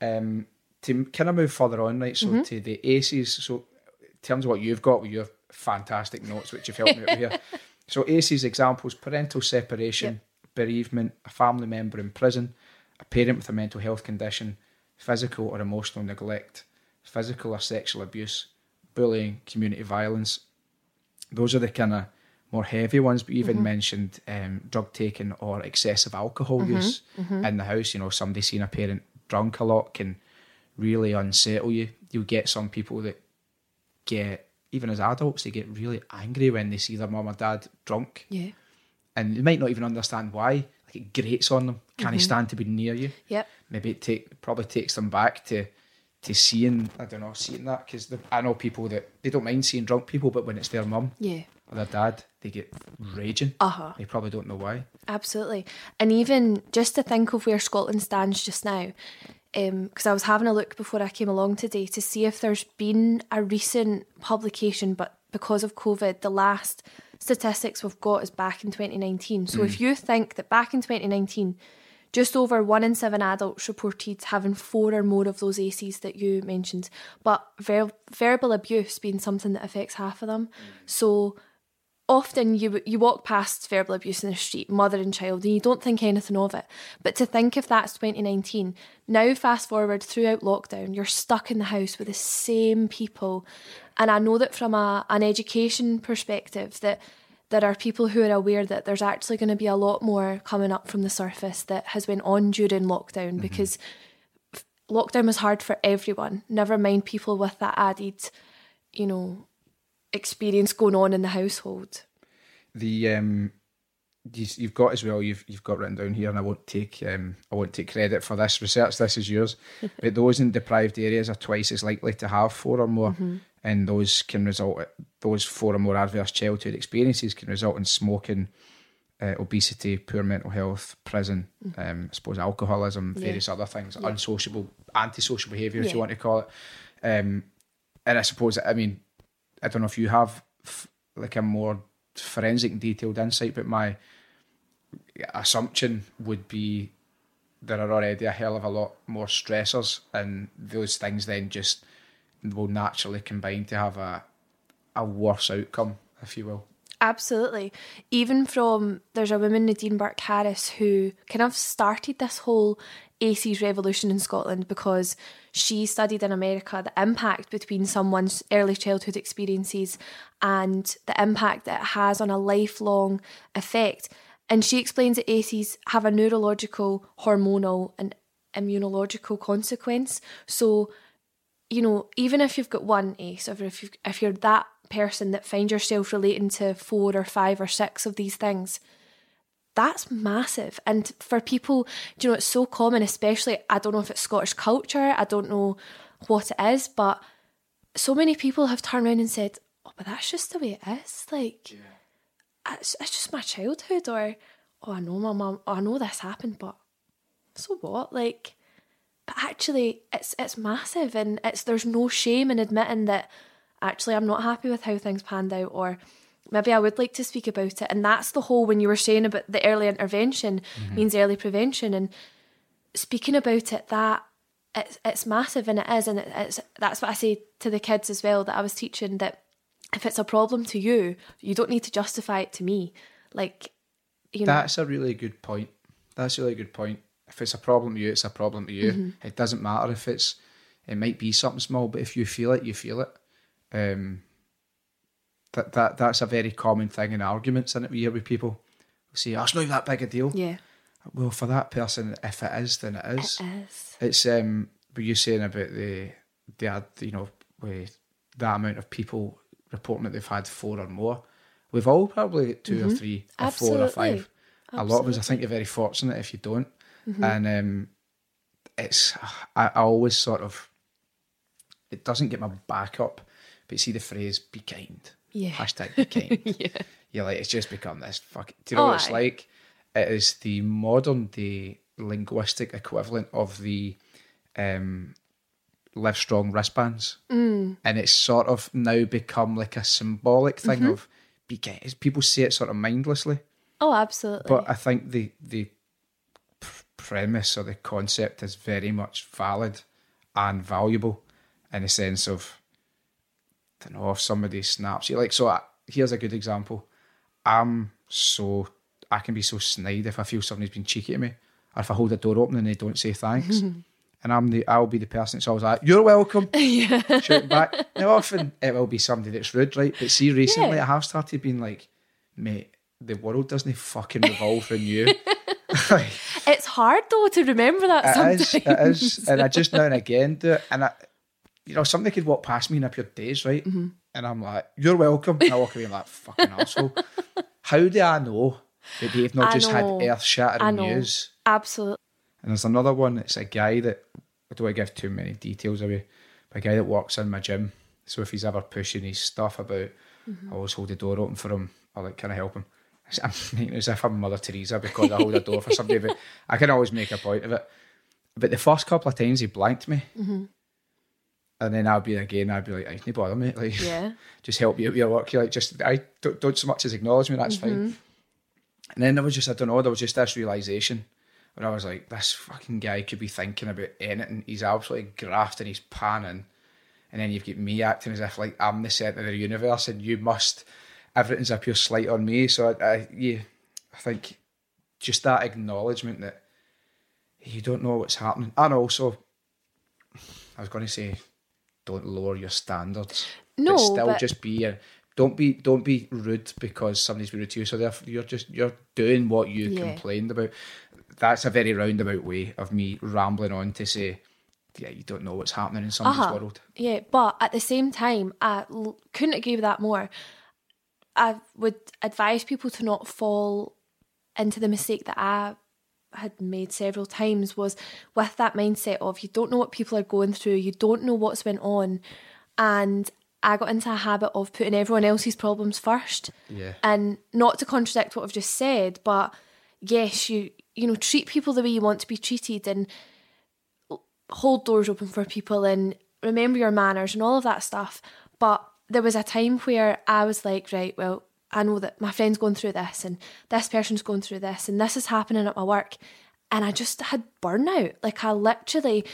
Um, to kind of move further on, right? So Mm-hmm. to the ACEs, so in terms of what you've got with your fantastic notes, which you've helped me out here. So ACEs examples: parental separation, bereavement, a family member in prison, a parent with a mental health condition, physical or emotional neglect, physical or sexual abuse, bullying, community violence. Those are the kind of more heavy ones, but you even mm-hmm. mentioned um, drug taking or excessive alcohol mm-hmm. use mm-hmm. in the house. You know, somebody seeing a parent drunk a lot can really unsettle you. You'll get some people that get, even as adults, they get really angry when they see their mum or dad drunk Yeah. and they might not even understand why. Like it grates on them. Can he stand to be near you? Yep. Maybe it take probably takes them back to to seeing I don't know seeing that because I know people that they don't mind seeing drunk people, but when it's their mum Yeah. or their dad, they get raging. Uh huh. They probably don't know why. Absolutely. And even just to think of where Scotland stands just now, because I was having a look before I came along today to see if there's been a recent publication, but because of COVID, the last statistics we've got is back in 2019. So if you think that back in 2019, just over one in seven adults reported having four or more of those ACEs that you mentioned, but ver- verbal abuse being something that affects half of them. Mm. So often you you walk past verbal abuse in the street, mother and child, and you don't think anything of it. But to think if that's 2019, now fast forward throughout lockdown, you're stuck in the house with the same people. And I know that from a, an education perspective that there are people who are aware that there's actually going to be a lot more coming up from the surface that has been on during lockdown because lockdown was hard for everyone. Never mind people with that added, you know, experience going on in the household. The um, you, you've got as well. You've you've got written down here, and I won't take um, I won't take credit for this research. This is yours. but those in deprived areas are twice as likely to have four or more, and those can result. Those four or more adverse childhood experiences can result in smoking, uh, obesity, poor mental health, prison, um, I suppose alcoholism, various other things, unsociable, antisocial behaviour, if you want to call it. Um, and I suppose, I mean, I don't know if you have f- like a more forensic and detailed insight, but my assumption would be there are already a hell of a lot more stressors, and those things then just will naturally combine to have a a worse outcome, if you will. Absolutely. Even from there's a woman Nadine Burke Harris who kind of started this whole ACEs revolution in Scotland because she studied in America the impact between someone's early childhood experiences and the impact that it has on a lifelong effect. And she explains that ACEs have a neurological, hormonal, and immunological consequence. So you know, even if you've got one ace, or if you if you're that person that finds yourself relating to four or five or six of these things, that's massive. And for people, you know, it's so common, especially, I don't know if it's Scottish culture, I don't know what it is, but so many people have turned around and said, oh, but that's just the way it is. Like, yeah. it's, it's just my childhood. Or, oh, I know my mum, oh, I know this happened, but so what? Like, but actually, it's it's massive, and it's there's no shame in admitting that actually I'm not happy with how things panned out, or maybe I would like to speak about it. And that's the whole when you were saying about the early intervention mm-hmm. means early prevention, and speaking about it that it's it's massive and it is, and it, it's that's what I say to the kids as well that I was teaching that if it's a problem to you, you don't need to justify it to me. Like, you know, that's a really good point. That's a really good point. If it's a problem to you, it's a problem to you. Mm-hmm. It doesn't matter if it's it might be something small, but if you feel it, you feel it. Um, that that that's a very common thing in arguments, isn't it? We hear with people we say, "Oh, it's not that big a deal." Yeah. Well, for that person, if it is, then it is. It is. It's um. Were you saying about the the you know with that amount of people reporting that they've had four or more? We've all probably got 2 mm-hmm. or three or Absolutely. four or five. Absolutely. A lot of us, I think, you're very fortunate if you don't. Mm-hmm. And um, it's I, I always sort of it doesn't get my back up, but you see the phrase "be kind." Yeah. Hashtag be kind. yeah. You're like, it's just become this fucking. Do you know oh, what it's aye. like? It is the modern day linguistic equivalent of the um, Livestrong wristbands. Mm. And it's sort of now become like a symbolic thing mm-hmm. of be kind. People say it sort of mindlessly. Oh, absolutely. But I think the the premise or the concept is very much valid and valuable in the sense of I don't know if somebody snaps you. Like so I, here's a good example. I'm so I can be so snide if I feel somebody's been cheeky to me or if I hold a door open and they don't say thanks. And I'm the I'll be the person that's always like you're welcome. Yeah. Shout back. Now often it will be somebody that's rude right? But see recently yeah. I have started being like mate the world doesn't fucking revolve around you it's hard though to remember that it sometimes. Is, it is, and I just now and again do it, and I, you know, somebody could walk past me in a pure daze, right? Mm-hmm. And I'm like, "You're welcome." And I walk away like, "Fucking asshole." How do I know that they've not I just know. had earth shattering news? Absolutely. And there's another one. It's a guy that I don't want to give too many details away. But a guy that works in my gym. So if he's ever pushing his stuff about, mm-hmm. I always hold the door open for him. I like, can I help him? I'm making as if I'm Mother Teresa because I hold a door for somebody, but I can always make a point of it. But the first couple of times he blanked me. Mm-hmm. And then I'll be again, I'd be like, I need bother me. Like, yeah. just help you with your work. You're like, just, I don't, don't so much as acknowledge me, that's mm-hmm. fine. And then there was just, I don't know, there was just this realization where I was like, this fucking guy could be thinking about anything. He's absolutely grafting, he's panning. And then you've got me acting as if like I'm the centre of the universe and you must everything's a pure slight on me. So I, I, yeah, I think just that acknowledgement that you don't know what's happening, and also I was going to say, don't lower your standards. No, but still but... just be a, don't be don't be rude because somebody's been rude to you. So therefore, you're just you're doing what you yeah. complained about. That's a very roundabout way of me rambling on to say yeah, you don't know what's happening in somebody's uh-huh. world. Yeah, but at the same time, I l- couldn't agree with that more. I would advise people to not fall into the mistake that I had made several times was with that mindset of you don't know what people are going through, you don't know what's went on, and I got into a habit of putting everyone else's problems first. Yeah. And not to contradict what I've just said, but yes, you you know treat people the way you want to be treated and hold doors open for people and remember your manners and all of that stuff. But there was a time where I was like, right, well, I know that my friend's going through this and this person's going through this and this is happening at my work. And I just had burnout. Like I literally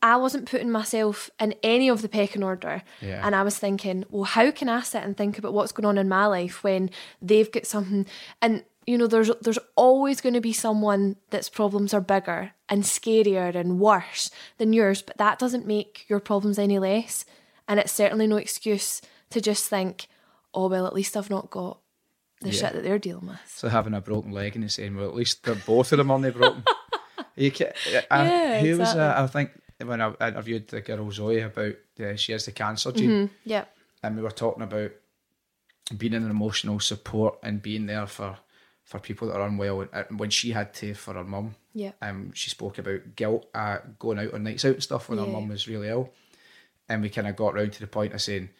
I wasn't putting myself in any of the pecking order. Yeah. And I was thinking, well, how can I sit and think about what's going on in my life when they've got something and you know, there's there's always going to be someone that's problems are bigger and scarier and worse than yours, but that doesn't make your problems any less. And it's certainly no excuse to just think, oh, well, at least I've not got the yeah. shit that they're dealing with. So having a broken leg and saying, well, at least they're both of them only broken. you can, I, yeah, who exactly. was uh, I think when I interviewed the girl Zoe about uh, she has the cancer gene. Mm-hmm. Yeah. And we were talking about being an emotional support and being there for for people that are unwell. Uh, When she had to for her mum, Yeah. um, she spoke about guilt uh, going out on nights out and stuff when her mum was really ill, and we kind of got round to the point of saying.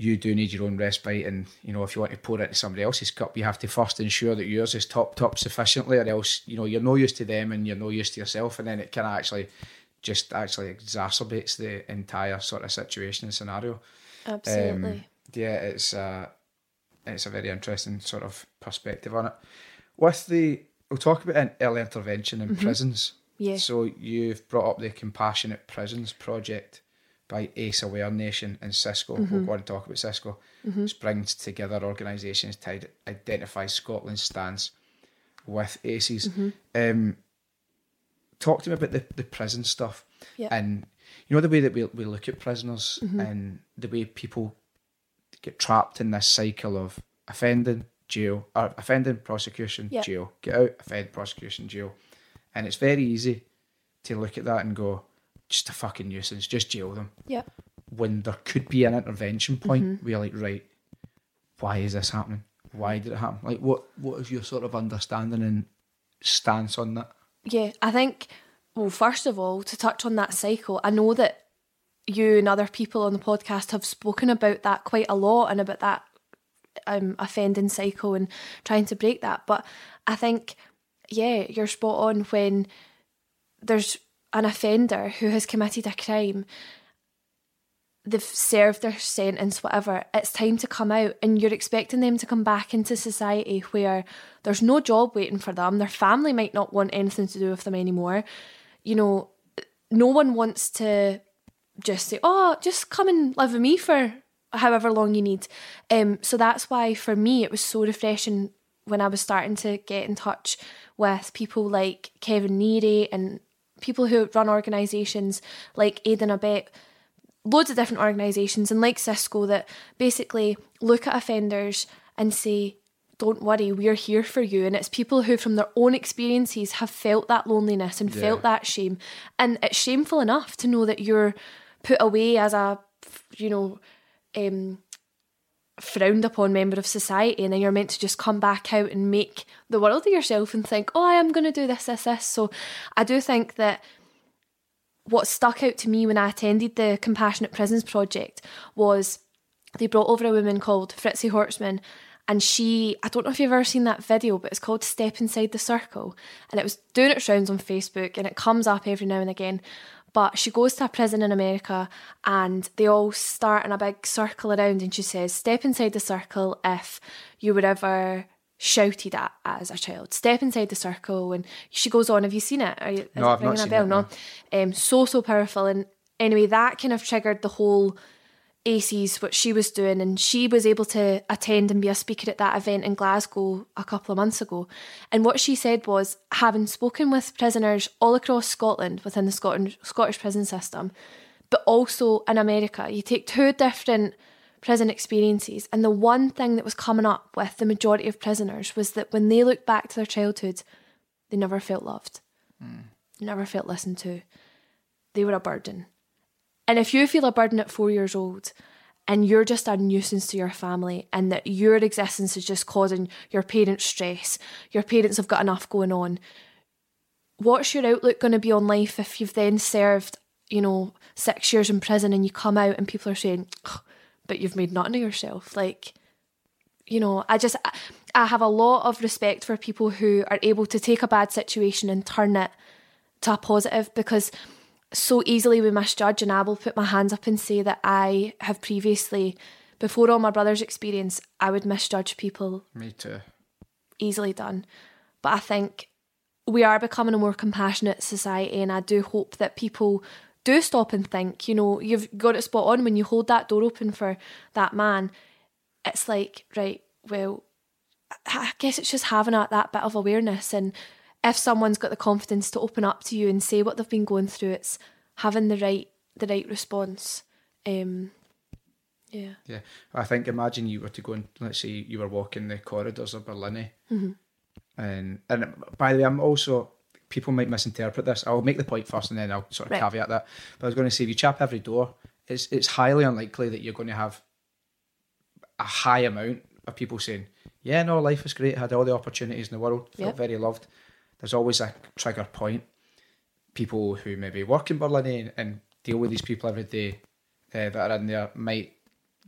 You do need your own respite, and you know if you want to pour it into somebody else's cup, you have to first ensure that yours is topped up sufficiently, or else you know you're no use to them and you're no use to yourself, and then it kind of actually just actually exacerbates the entire sort of situation and scenario. Absolutely. Um, yeah, it's uh, it's a very interesting sort of perspective on it. With the, we'll talk about an early intervention in prisons. Mm-hmm. Yeah. So you've brought up the Compassionate Prisons project by Ace Aware Nation and Cisco. Mm-hmm. We'll go on and talk about Cisco. Brings together organisations to identify Scotland's stance with ACEs. Mm-hmm. Um, talk to me about the, the prison stuff Yeah. and you know the way that we, we look at prisoners Mm-hmm. and the way people get trapped in this cycle of offending jail or offending prosecution Yeah. jail get out offend prosecution jail and it's very easy to look at that and go just a fucking nuisance just jail them yeah. when there could be an intervention point Mm-hmm. you're like right why is this happening why did it happen like what what is your sort of understanding and stance on that Yeah, I think, well, first of all, to touch on that cycle, I know that you and other people on the podcast have spoken about that quite a lot and about that um, offending cycle and trying to break that. But I think, yeah, you're spot on when there's an offender who has committed a crime. They've served their sentence, whatever. It's time to come out, and you're expecting them to come back into society where there's no job waiting for them. Their family might not want anything to do with them anymore. You know, no one wants to just say, "Oh, just come and live with me for however long you need." Um, so that's why for me it was so refreshing when I was starting to get in touch with people like Kevin Neary and people who run organisations like Aid and Abet, loads of different organisations and like Cisco that basically look at offenders and say, don't worry, we're here for you. And it's people who, from their own experiences, have felt that loneliness and felt that shame. And it's shameful enough to know that you're put away as a, you know, um, frowned upon member of society and then you're meant to just come back out and make the world of yourself and think, oh, I am going to do this, this, this. So I do think that what stuck out to me when I attended the Compassionate Prisons project was they brought over a woman called Fritzi Horstman and she I don't know if you've ever seen that video, but it's called Step Inside the Circle. And it was doing its rounds on Facebook and it comes up every now and again. But she goes to a prison in America and they all start in a big circle around and she says, Step inside the circle if you were ever shouted at as a child. Step inside the circle and she goes on, have you seen it? Are you, No, I've not a seen bell? it, no. Um so so powerful and anyway that kind of triggered the whole ACEs, what she was doing, and she was able to attend and be a speaker at that event in Glasgow a couple of months ago. And what she said was, having spoken with prisoners all across Scotland within the Scotland, Scottish prison system, but also in America, you take two different prison experiences, and the one thing that was coming up with the majority of prisoners was that when they looked back to their childhood, they never felt loved, hmm. never felt listened to. They were a burden. And if you feel a burden at four years old and you're just a nuisance to your family and that your existence is just causing your parents stress, your parents have got enough going on, what's your outlook going to be on life if you've then served, you know, six years in prison and you come out and people are saying, "Ugh, but you've made nothing of yourself? Like, you know, I just, I have a lot of respect for people who are able to take a bad situation and turn it to a positive because so easily we misjudge and I will put my hands up and say that I have previously before all my brother's experience I would misjudge people me too. easily done. But I think we are becoming a more compassionate society and I do hope that people do stop and think you know you've got it spot on when you hold that door open for that man. It's like right well I guess it's just having a, that bit of awareness and if someone's got the confidence to open up to you and say what they've been going through it's having the right the right response um yeah Yeah, I think imagine you were to go and let's say you were walking the corridors of Barlinnie, Mm-hmm. and and by the way, I'm also people might misinterpret this. I'll make the point first, and then I'll sort of Right. caveat that. But I was going to say, if you chap every door, it's it's highly unlikely that you're going to have a high amount of people saying, yeah, no, life was great. Had all the opportunities in the world. Felt Yep. very loved. There's always a trigger point. People who maybe work in Barlinnie and, and deal with these people every day uh, that are in there might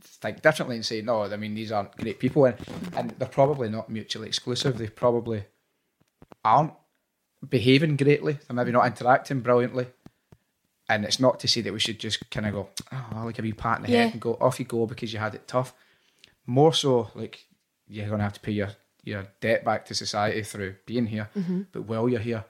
think differently and say, no, I mean, these aren't great people. And, and they're probably not mutually exclusive. They probably aren't behaving greatly. They're maybe not interacting brilliantly. And it's not to say that we should just kind of go, oh, like a wee pat in the Yeah. head and go, off you go because you had it tough. More so, like, you're going to have to pay your, your debt back to society through being here. Mm-hmm. But while you're here,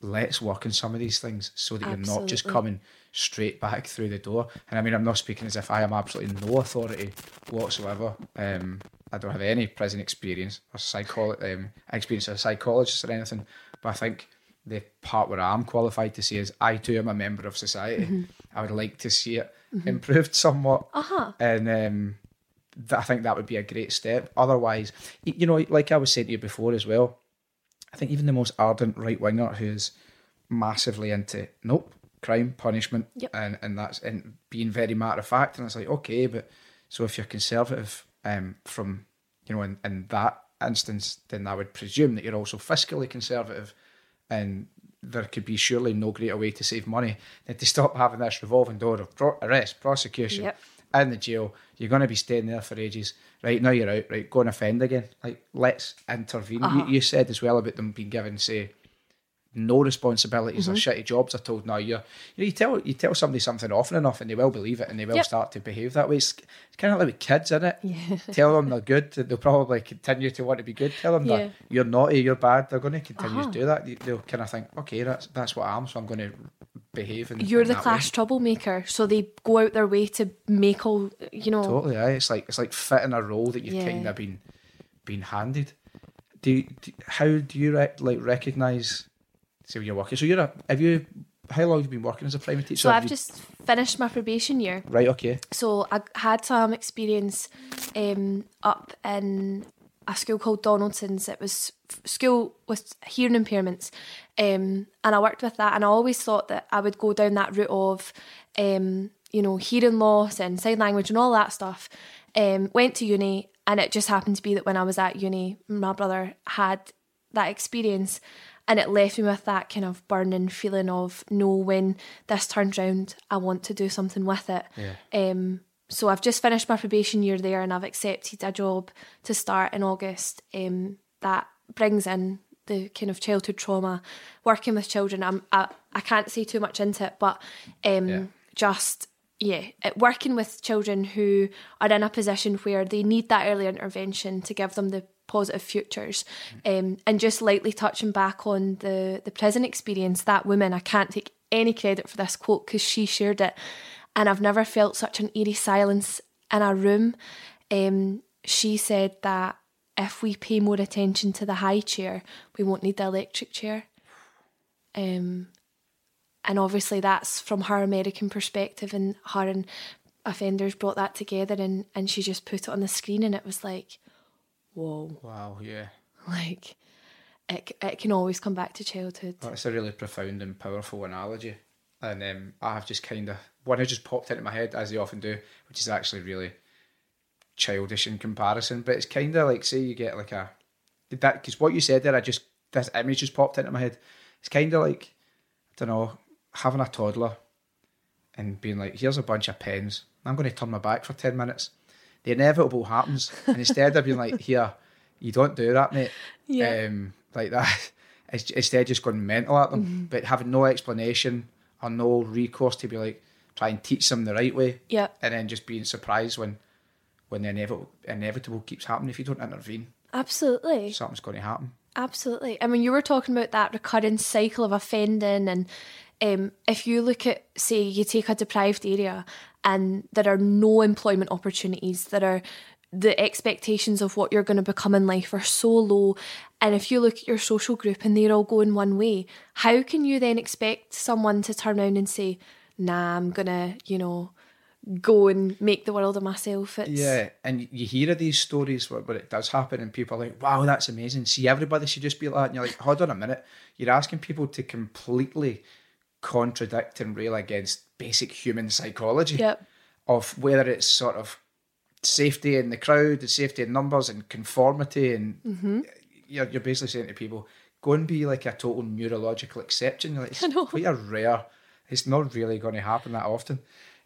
let's work on some of these things so that you're not just coming straight back through the door. And I mean, I'm not speaking as if I am absolutely no authority whatsoever. Um, I don't have any prison experience or psycholo- um, experience as a psychologist or anything. But I think the part where I'm qualified to say is I too am a member of society. Mm-hmm. I would like to see it improved somewhat. Uh-huh. And um, I think that would be a great step. Otherwise, you know, like I was saying to you before as well, I think even the most ardent right winger who's massively into nope crime punishment Yep. and and that's and being very matter of fact and it's like okay but so if you're conservative um from you know in, in that instance then I would presume that you're also fiscally conservative and there could be surely no greater way to save money than to stop having this revolving door of pro- arrest prosecution Yep. in the jail you're going to be staying there for ages. Right now you're out. Right go and offend again. Like let's intervene. You, uh-huh. you said as well about them being given say no responsibilities or mm-hmm. shitty jobs are told now you're you know you tell you tell somebody something often enough and they will believe it and they will Yep. start to behave that way it's, it's kind of like with kids isn't it yeah. tell them they're good they'll probably continue to want to be good tell them Yeah. that you're naughty you're bad they're going to continue to uh-huh. do that They- they'll kind of think okay that's that's what I am so I'm going to behave in, You're in the that way. class troublemaker, so they go out their way to make all you know. Totally, aye. It's like it's like fitting a role that you've Yeah. kind of been been handed. Do, do how do you rec- like recognize? Say when you're working. So you're a have you? How long have you been working as a primary teacher? So I've you- just finished my probation year. right. Okay. So I had some experience um, up in a school called Donaldson's. It was school with hearing impairments, um, and I worked with that. And I always thought that I would go down that route of, um, you know, hearing loss and sign language and all that stuff. Um, went to uni, and it just happened to be that when I was at uni, my brother had that experience. And it left me with that kind of burning feeling of no, when this turns round, I want to do something with it. Yeah. Um, so I've just finished my probation year there, and I've accepted a job to start in August. Um, that brings in the kind of childhood trauma, working with children. I'm, I I can't say too much into it, but um, Yeah. just yeah, working with children who are in a position where they need that early intervention to give them the positive futures, um, and just lightly touching back on the the prison experience. That woman, I can't take any credit for this quote because she shared it, and I've never felt such an eerie silence in a room. Um, she said that if we pay more attention to the high chair, we won't need the electric chair. Um, and obviously that's from her American perspective, and her and offenders brought that together, and and she just put it on the screen, and it was like, whoa, Wow. Yeah. like it it can always come back to childhood. That's a really profound and powerful analogy, and um, I have just kind of one has just popped into my head as they often do, which is actually really childish in comparison. But it's kind of like say you get like a did that because what you said there, I just this image just popped into my head. It's kind of like I don't know having a toddler and being like, here's a bunch of pens. I'm going to turn my back for ten minutes. The inevitable happens, and instead of being like, here, you don't do that, mate. Yeah. Um, like that. It's, instead, just going mental at them, but having no explanation or no recourse to be like try and teach them the right way, Yeah, and then just being surprised when when the inevitable inevitable keeps happening. If you don't intervene, absolutely. something's going to happen. Absolutely. I mean, you were talking about that recurring cycle of offending, and um, if you look at, say, you take a deprived area and there are no employment opportunities, there are the expectations of what you're going to become in life are so low. And if you look at your social group and they're all going one way, how can you then expect someone to turn around and say, nah, I'm going to, you know, go and make the world of myself? It's, Yeah, and you hear of these stories where, where it does happen, and people are like, "Wow, that's amazing." See, everybody should just be like that. And you're like, "Hold on a minute, you're asking people to completely contradict and rail against basic human psychology Yep. of whether it's sort of safety in the crowd, the safety in numbers, and conformity, and Mm-hmm. you're you're basically saying to people, go and be like a total neurological exception. Like, it's quite a rare. It's not really going to happen that often.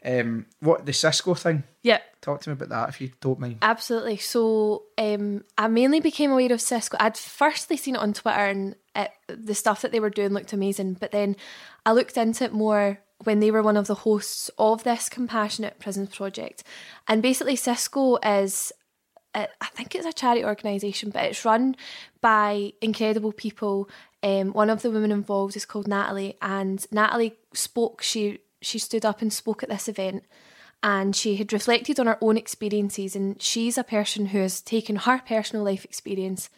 Um, what the Cisco thing? Yep. Talk to me about that if you don't mind. Absolutely. So um, I mainly became aware of Cisco. I'd firstly seen it on Twitter and it, the stuff that they were doing looked amazing. But then I looked into it more when they were one of the hosts of this Compassionate Prisons project. And basically, Cisco is, uh, I think it's a charity organisation, but it's run by incredible people. Um, one of the women involved is called Natalie, and Natalie spoke. She she stood up and spoke at this event and she had reflected on her own experiences and she's a person who has taken her personal life experience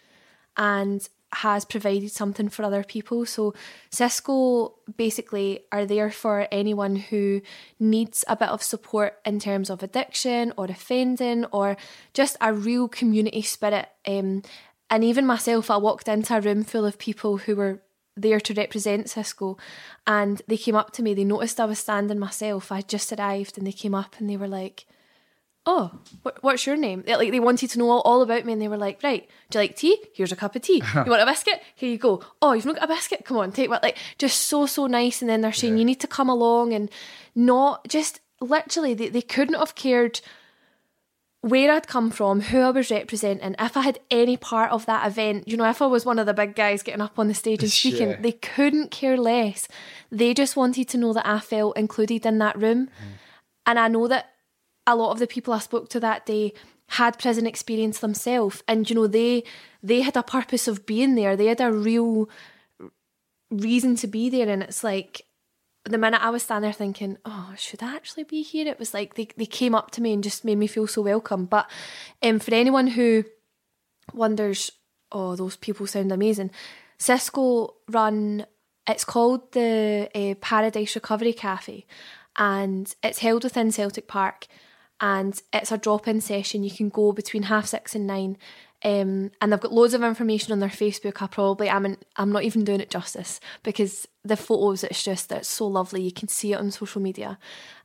and has provided something for other people. So cisco basically are there for anyone who needs a bit of support in terms of addiction or offending or just a real community spirit. Um, and even myself i walked into a room full of people who were there to represent Cisco and they came up to me they noticed I was standing myself I just arrived and they came up and they were like oh what, what's your name? They, like they wanted to know all, all about me and they were like right do you like tea? Here's a cup of tea. You want a biscuit? Here you go. Oh you've not got a biscuit? Come on take what like just so so nice and then they're saying you need to come along and not just literally they, they couldn't have cared where I'd come from, who I was representing, if I had any part of that event, you know, if I was one of the big guys getting up on the stage and speaking, Yeah. they couldn't care less. They just wanted to know that I felt included in that room. Mm-hmm. And I know that a lot of the people I spoke to that day had prison experience themselves and you know they they had a purpose of being there they had a real reason to be there and it's like the minute I was standing there thinking, oh, should I actually be here? It was like they, they came up to me and just made me feel so welcome. But um, for anyone who wonders, oh, those people sound amazing, Cisco run, it's called the uh, Paradise Recovery Cafe and it's held within Celtic Park and it's a drop in session. You can go between half six and nine. Um, and they've got loads of information on their Facebook. I probably I'm in, I'm not even doing it justice because the photos it's just it's so lovely. You can see it on social media,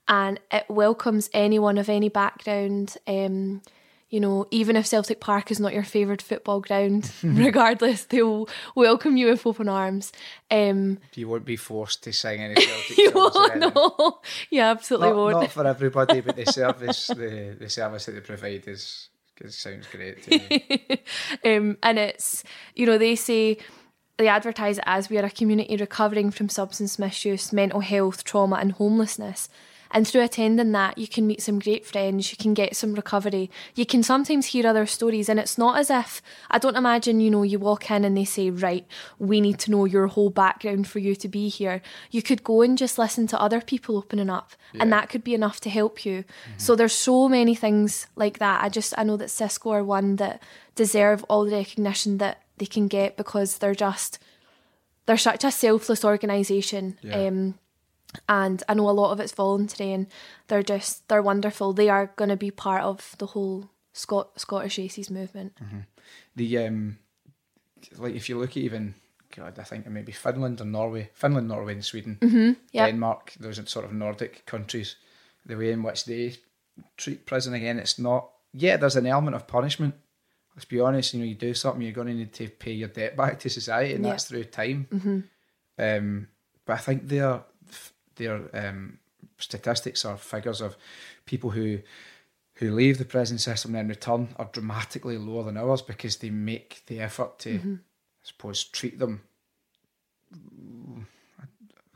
and it welcomes anyone of any background. Um, you know, even if Celtic Park is not your favourite football ground, regardless, they'll welcome you with open arms. Um, You won't be forced to sing any Celtic you songs or won't anything. know. You absolutely Not, won't. not for everybody, but the service, the, the service that they provide is, it sounds great um, and it's you know they say they advertise it as we are a community recovering from substance misuse, mental health, trauma, and homelessness. And through attending that, you can meet some great friends, you can get some recovery, you can sometimes hear other stories. And it's not as if, I don't imagine, you know, you walk in and they say, right, we need to know your whole background for you to be here. You could go and just listen to other people opening up, and that could be enough to help you. So there's so many things like that. I just, I know that Cisco are one that deserve all the recognition that they can get because they're just, they're such a selfless organisation. Yeah. Um, and I know a lot of it's voluntary and they're just they're wonderful. They are going to be part of the whole Scot- Scottish ACEs movement. The um, like if you look at even God, I think it may be Finland or Norway, Finland, Norway, and Sweden, Mm-hmm. yeah. Denmark. Those sort of Nordic countries, the way in which they treat prison again, it's not. Yeah, there's an element of punishment. Let's be honest. You know, you do something, you're going to need to pay your debt back to society, and Yeah. that's through time. Mm-hmm. Um, but I think their their um, statistics or figures of people who who leave the prison system and then return are dramatically lower than ours because they make the effort to, Mm-hmm. I suppose, treat them. I'm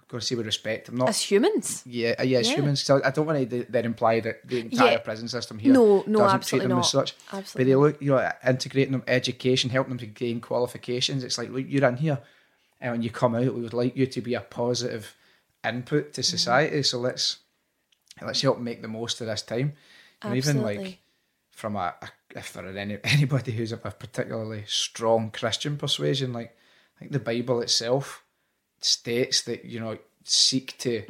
going to say with respect. I'm not. As humans. yeah, uh, yeah, as Yeah. humans. So I don't want to then imply that the entire Yeah. prison system here No, no, doesn't absolutely treat them not. as such. But they look, you know, integrating them, education, helping them to gain qualifications. It's like, look, you're in here, and when you come out, we would like you to be a positive input Mm-hmm. to society. So let's let's help make the most of this time. And even like from a, a if there are any anybody who's of a particularly strong Christian persuasion, like I think the Bible itself states that you know seek to.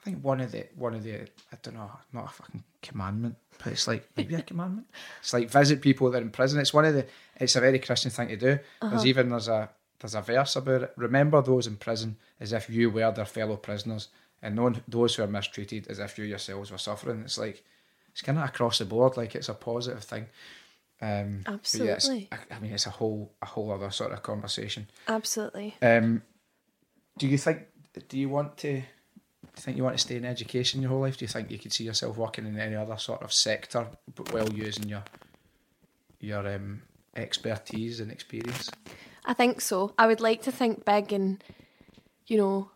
I think one of the one of the I don't know, not a fucking commandment, but it's like maybe a commandment. It's like visit people that are in prison. It's one of the. It's a very Christian thing to do. There's even there's a there's a verse about it. Remember those in prison as if you were their fellow prisoners, and known those who are mistreated as if you yourselves were suffering. It's like it's kind of across the board. Like it's a positive thing. Um, but yeah, Absolutely. I, I mean, it's a whole a whole other sort of conversation. Absolutely. Um, do you think? Do you want to? Do you think you want to stay in education your whole life? Do you think you could see yourself working in any other sort of sector, but while using your your um, expertise and experience? I think so. I would like to think big and, you know,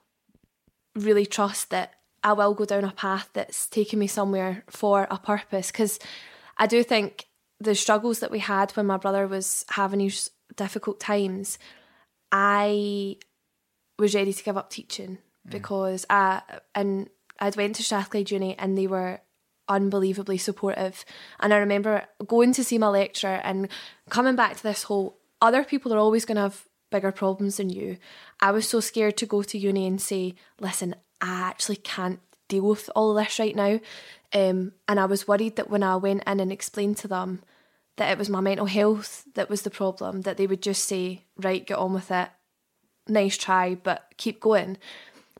really trust that I will go down a path that's taking me somewhere for a purpose. Because I do think the struggles that we had when my brother was having these difficult times, I was ready to give up teaching mm. because I and I'd went to Strathclyde Uni and they were unbelievably supportive. And I remember going to see my lecturer and coming back to this whole other people are always going to have bigger problems than you. I was so scared to go to uni and say, listen, I actually can't deal with all this right now. Um, and I was worried that when I went in and explained to them that it was my mental health that was the problem, that they would just say, right, get on with it. Nice try, but keep going.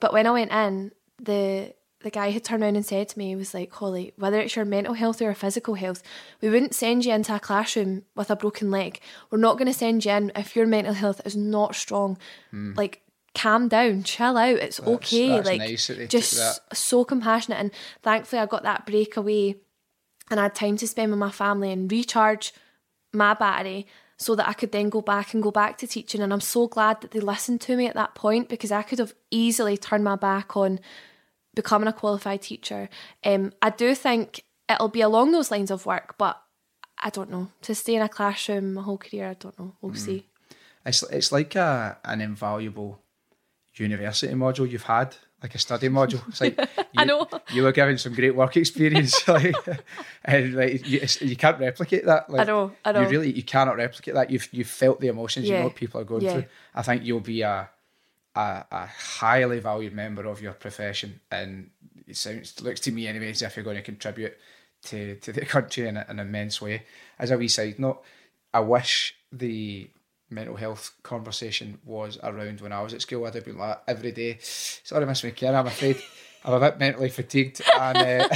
But when I went in, the the guy had turned around and said to me, he was like, Holly, whether it's your mental health or your physical health, we wouldn't send you into a classroom with a broken leg. We're not going to send you in if your mental health is not strong. Like, calm down, chill out. It's okay. that's like, nice just so compassionate. And thankfully, I got that break away and I had time to spend with my family and recharge my battery so that I could then go back and go back to teaching. And I'm so glad that they listened to me at that point because I could have easily turned my back on becoming a qualified teacher. Um, I do think it'll be along those lines of work, but I don't know. To stay in a classroom my whole career, I don't know. We'll see. It's it's like a an invaluable university module you've had, like a study module. It's like you, I know. you were given some great work experience, like, and like you, you can't replicate that. Like, I know, I know. You really you cannot replicate that. You've you've felt the emotions. You know what people are going yeah. through. I think you'll be a a, a highly valued member of your profession, and it sounds looks to me anyway as if you're going to contribute to to the country in an immense way. As a wee side note, I wish the mental health conversation was around when I was at school. I'd have been like every day. Sorry, Miss McKenna, I'm afraid I'm a bit mentally fatigued, and uh,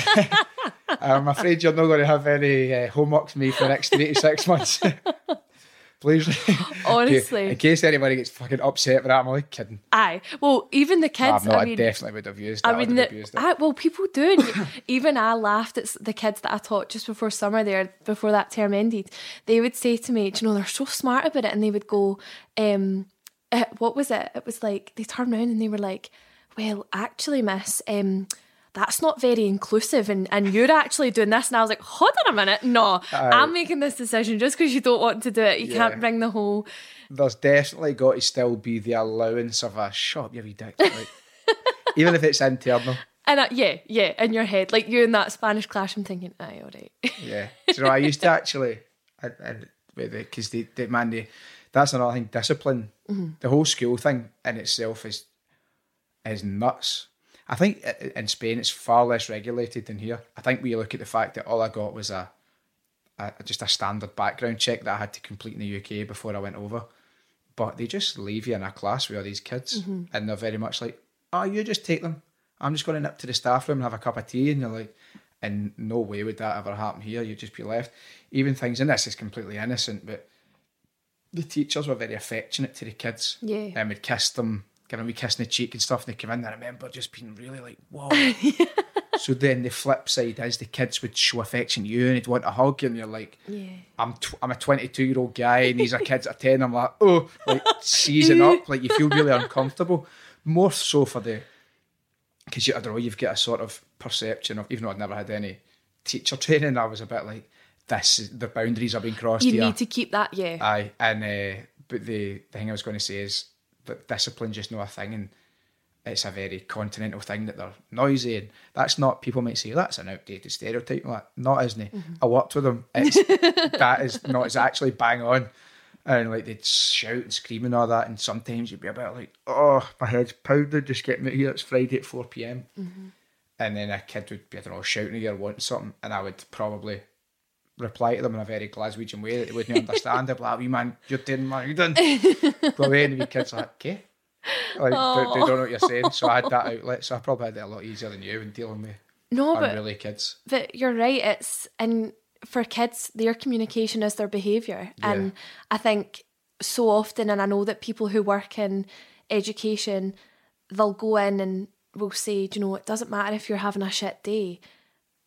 I'm afraid you're not going to have any uh, homework for me for the next three to six months. Please, Honestly. in case anybody gets fucking upset with that, I'm only kidding. Aye. Well, even the kids, I'm not. I I, mean, definitely would have used it. I I mean, have the, abused it. I, well, people do. Even I laughed at the kids that I taught just before summer there, before that term ended. They would say to me, Do you know, they're so smart about it. And they would go, um, uh, What was it? It was like, they turned around and they were like, Well, actually, miss, um, that's not very inclusive and, and you're actually doing this and I was like hold on a minute no I'm making this decision just because you don't want to do it you Yeah. can't bring the whole There's definitely got to still be the allowance of a shop, you dick. Like, even if it's internal. and uh, yeah yeah in your head like you in that Spanish classroom thinking aye alright Yeah. Do you know, I used to actually, and because they, they, man, they, that's another thing. Discipline, the whole school thing in itself is is nuts. I think uh, uh, in Spain it's far less regulated than here. I think we look at the fact that all I got was a, a just a standard background check that I had to complete in the UK before I went over. But they just leave you in a class with all these kids, mm-hmm. and they're very much like, "Oh, you just take them. I'm just going to nip to the staff room and have a cup of tea." And you're like, "In no way would that ever happen here. You'd just be left." Even things, and this is completely innocent, but the teachers were very affectionate to the kids. Yeah. and would kiss them, give them a wee kiss in the cheek and stuff. And they come in. And I remember just being really like, "Whoa." So then the flip side is the kids would show affection to you and they'd want a hug, and you're like, yeah I'm tw- I'm a 22 year old guy and these are kids at 10. I'm like, oh, like seizing up, like you feel really uncomfortable. More so for the because you I don't know, you've got a sort of perception of even though I'd never had any teacher training, I was a bit like, this is the boundaries are being crossed you here. need to keep that yeah Aye, and uh, but the the thing I was going to say is that discipline just not a thing, and it's a very continental thing that they're noisy, and that's not. People might say oh, that's an outdated stereotype. I'm Like, not isn't it? Mm-hmm. I worked with them. It's that is not. It's actually bang on, and like they'd shout and scream and all that, and sometimes you'd be a bit like, oh, my head's pounded. Just get me here. It's Friday at four p.m. Mm-hmm. And then a kid would be, I don't know, shouting at you or wanting something, and I would probably reply to them in a very Glaswegian way that they wouldn't understand. They'd be like, oh, wee man, you're doing man, you done. but then the kids are like, okay. Like, they, they don't know what you're saying. So I had that outlet. So I probably had it a lot easier than you in dealing with No, but unruly kids. but you're right. It's and for kids, their communication is their behaviour, and I think so often, and I know that people who work in education, they'll go in and will say, "Do you know, it doesn't matter if you're having a shit day."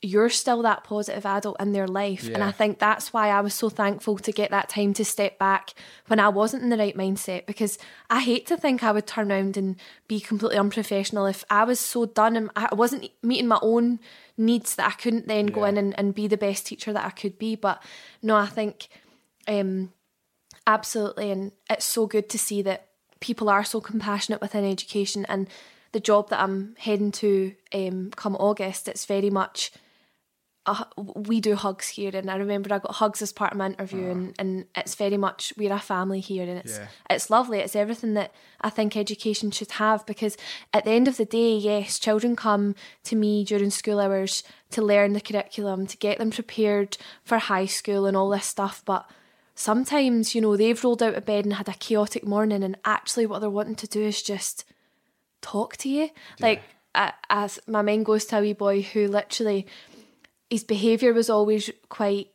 You're still that positive adult in their life. And I think that's why I was so thankful to get that time to step back when I wasn't in the right mindset because I hate to think I would turn around and be completely unprofessional if I was so done and I wasn't meeting my own needs that I couldn't then go in and, and be the best teacher that I could be. But no, I think um, absolutely. And it's so good to see that people are so compassionate within education and the job that I'm heading to um, come August, it's very much a, we do hugs here, and I remember I got hugs as part of my interview, ah. and, and it's very much we're a family here, and it's Yeah. it's lovely. It's everything that I think education should have because at the end of the day, yes, children come to me during school hours to learn the curriculum, to get them prepared for high school and all this stuff, but sometimes you know they've rolled out of bed and had a chaotic morning, and actually what they're wanting to do is just talk to you. Like as my mind goes to a wee boy who literally his behaviour was always quite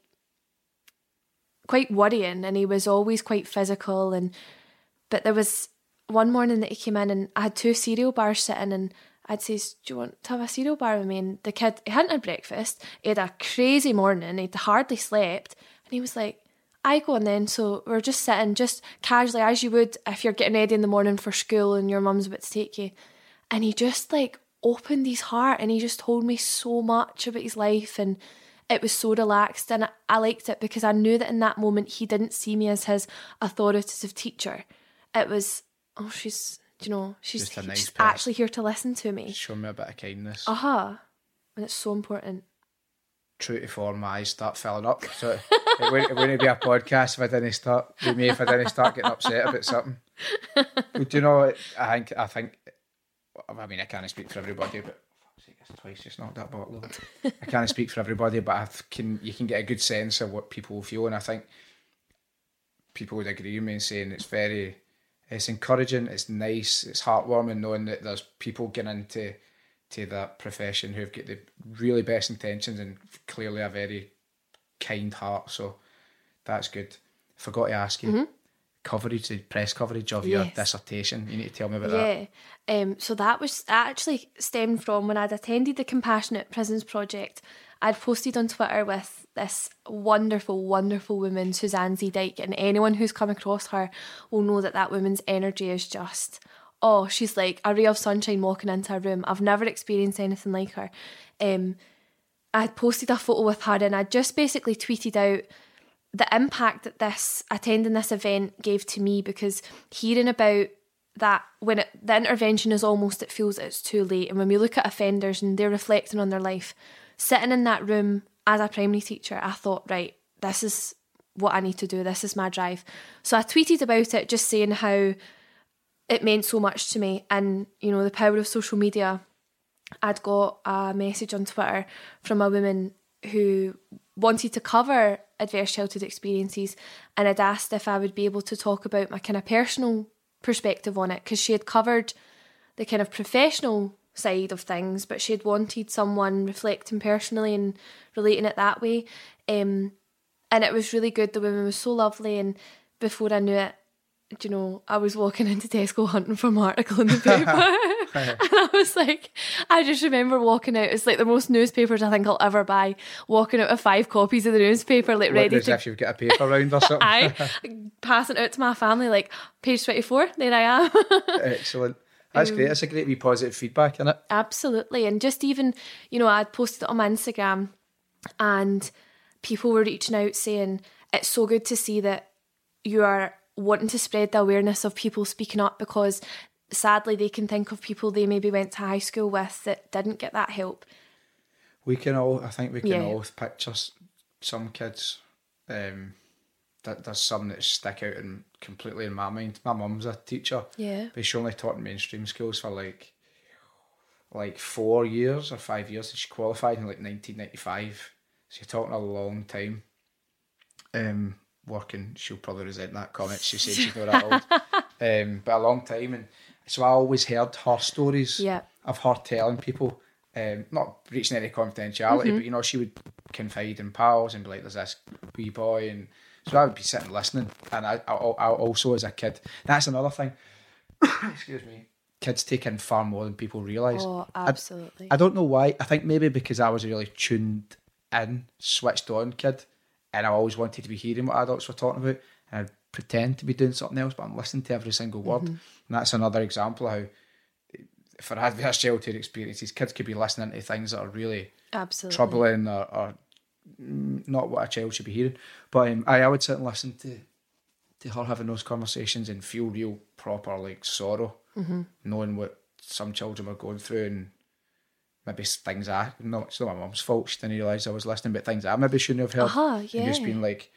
quite worrying and he was always quite physical and but there was one morning that he came in and I had two cereal bars sitting and I'd say, Do you want to have a cereal bar with me? And the kid he hadn't had breakfast, he had a crazy morning, he'd hardly slept, and he was like, I go on then, so we're just sitting, just casually as you would if you're getting ready in the morning for school and your mum's about to take you. And he just like opened his heart and he just told me so much about his life and it was so relaxed and I, liked it because I knew that in that moment he didn't see me as his authoritative teacher. It was, oh, she's, do you know, she's, nice she's person. actually here to listen to me. Show me a bit of kindness. Uh huh. And it's so important. True to form, my eyes start filling up. So it wouldn't, it wouldn't be a podcast if I didn't start me if I didn't start getting upset about something. But do you know? I think I think. I mean, I can't speak for everybody, but sake, it's twice just knocked that bottle. over. I can't speak for everybody, but I can. You can get a good sense of what people feel, and I think people would agree with me in saying it's very. It's encouraging. It's nice. It's heartwarming knowing that there's people getting into to that profession who've got the really best intentions and clearly a very kind heart. So that's good. Forgot to ask you mm-hmm. Coverage, the press coverage of your dissertation. You need to tell me about that. Yeah. Um, so that was that actually stemmed from when I'd attended the Compassionate Prisons Project. I'd posted on Twitter with this wonderful, wonderful woman, Suzanne Zeedyk, and anyone who's come across her will know that that woman's energy is just, oh, she's like a ray of sunshine walking into a room. I've never experienced anything like her. Um, I had posted a photo with her and I'd just basically tweeted out the impact that this attending this event gave to me because hearing about that when it, the intervention is almost it feels it's too late. And when we look at offenders and they're reflecting on their life sitting in that room as a primary teacher i thought right this is what i need to do. This is my drive. So i tweeted about it just saying how it meant so much to me. And you know the power of social media. I'd got a message on Twitter from a woman who wanted to cover adverse childhood experiences and had asked if I would be able to talk about my kind of personal perspective on it because she had covered the kind of professional side of things, but she had wanted someone reflecting personally and relating it that way. Um, and it was really good. The woman was so lovely, and before I knew it, you know, I was walking into Tesco hunting for an article in the paper. and I was like, I just remember walking out. It's like the most newspapers I think I'll ever buy. Walking out with five copies of the newspaper, like ready to if you've got a paper round or something. I passing out to my family, like page twenty four. There I am. Excellent. That's great. That's a great wee positive feedback, isn't it? Absolutely. And just even, you know, I'd posted it on my Instagram and people were reaching out saying, it's so good to see that you are wanting to spread the awareness of people speaking up because sadly they can think of people they maybe went to high school with that didn't get that help. We can all, I think we can Yeah. all picture some kids. Um, that there's some that stick out in, completely in my mind. My mum's a teacher, Yeah. but she only taught in mainstream schools for like like four years or five years. She qualified in like 1995. So you're talking a long time. Um, working, she'll probably resent that comment. She said she's not that old, um, but a long time. And so I always heard her stories Yeah. of her telling people um, not breaching any confidentiality, but you know, she would confide in pals and be like, "There's this wee boy," and so I would be sitting listening. And I, I, I also as a kid, that's another thing. Excuse me. Kids take in far more than people realise. Oh, absolutely. I don't know why. I think maybe because I was a really tuned in, switched on kid, and I always wanted to be hearing what adults were talking about, and I'd pretend to be doing something else, but I'm listening to every single word. And that's another example of how, for adverse childhood experiences, kids could be listening to things that are really absolutely. troubling or, or not what a child should be hearing. But um, I, I would sit and listen to to her having those conversations and feel real proper like sorrow, Mm-hmm. knowing what some children were going through and maybe things I no, it's not my mum's fault. She didn't realise I was listening, but things I maybe shouldn't have heard. Uh-huh, And just yeah. being like,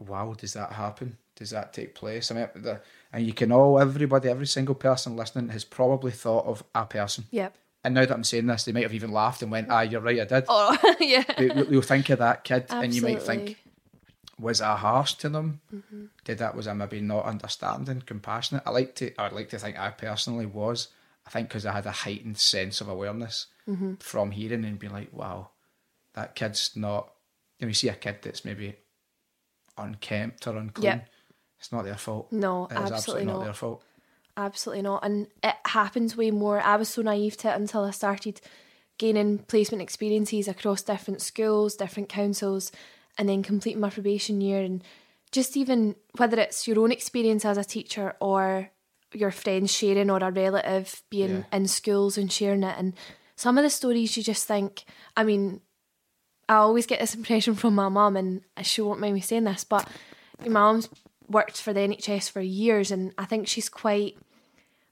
wow, does that happen? Does that take place? I mean, the, and you can all, everybody, every single person listening has probably thought of a person. Yep. And now that I'm saying this, they might have even laughed and went, ah, you're right, I did. Oh, yeah. They- You'll think of that kid and you might think, was I harsh to them? Mm-hmm. Did that, was I maybe not understanding, compassionate? I like to, I'd like to think I personally was. I think because I had a heightened sense of awareness Mm-hmm. from hearing and being like, wow, that kid's not, you know, you see a kid that's maybe unkempt or unclean, Yep. It's not their fault. No, It is absolutely not not. their fault. Absolutely not. And it happens way more. I was so naive to it until I started gaining placement experiences across different schools, different councils, and then completing my probation year. And just even whether it's your own experience as a teacher or your friends sharing or a relative being Yeah. in schools and sharing it. And some of the stories you just think, I mean, I always get this impression from my mum, and she won't mind me saying this, but my mum's worked for the NHS for years, and I think she's quite.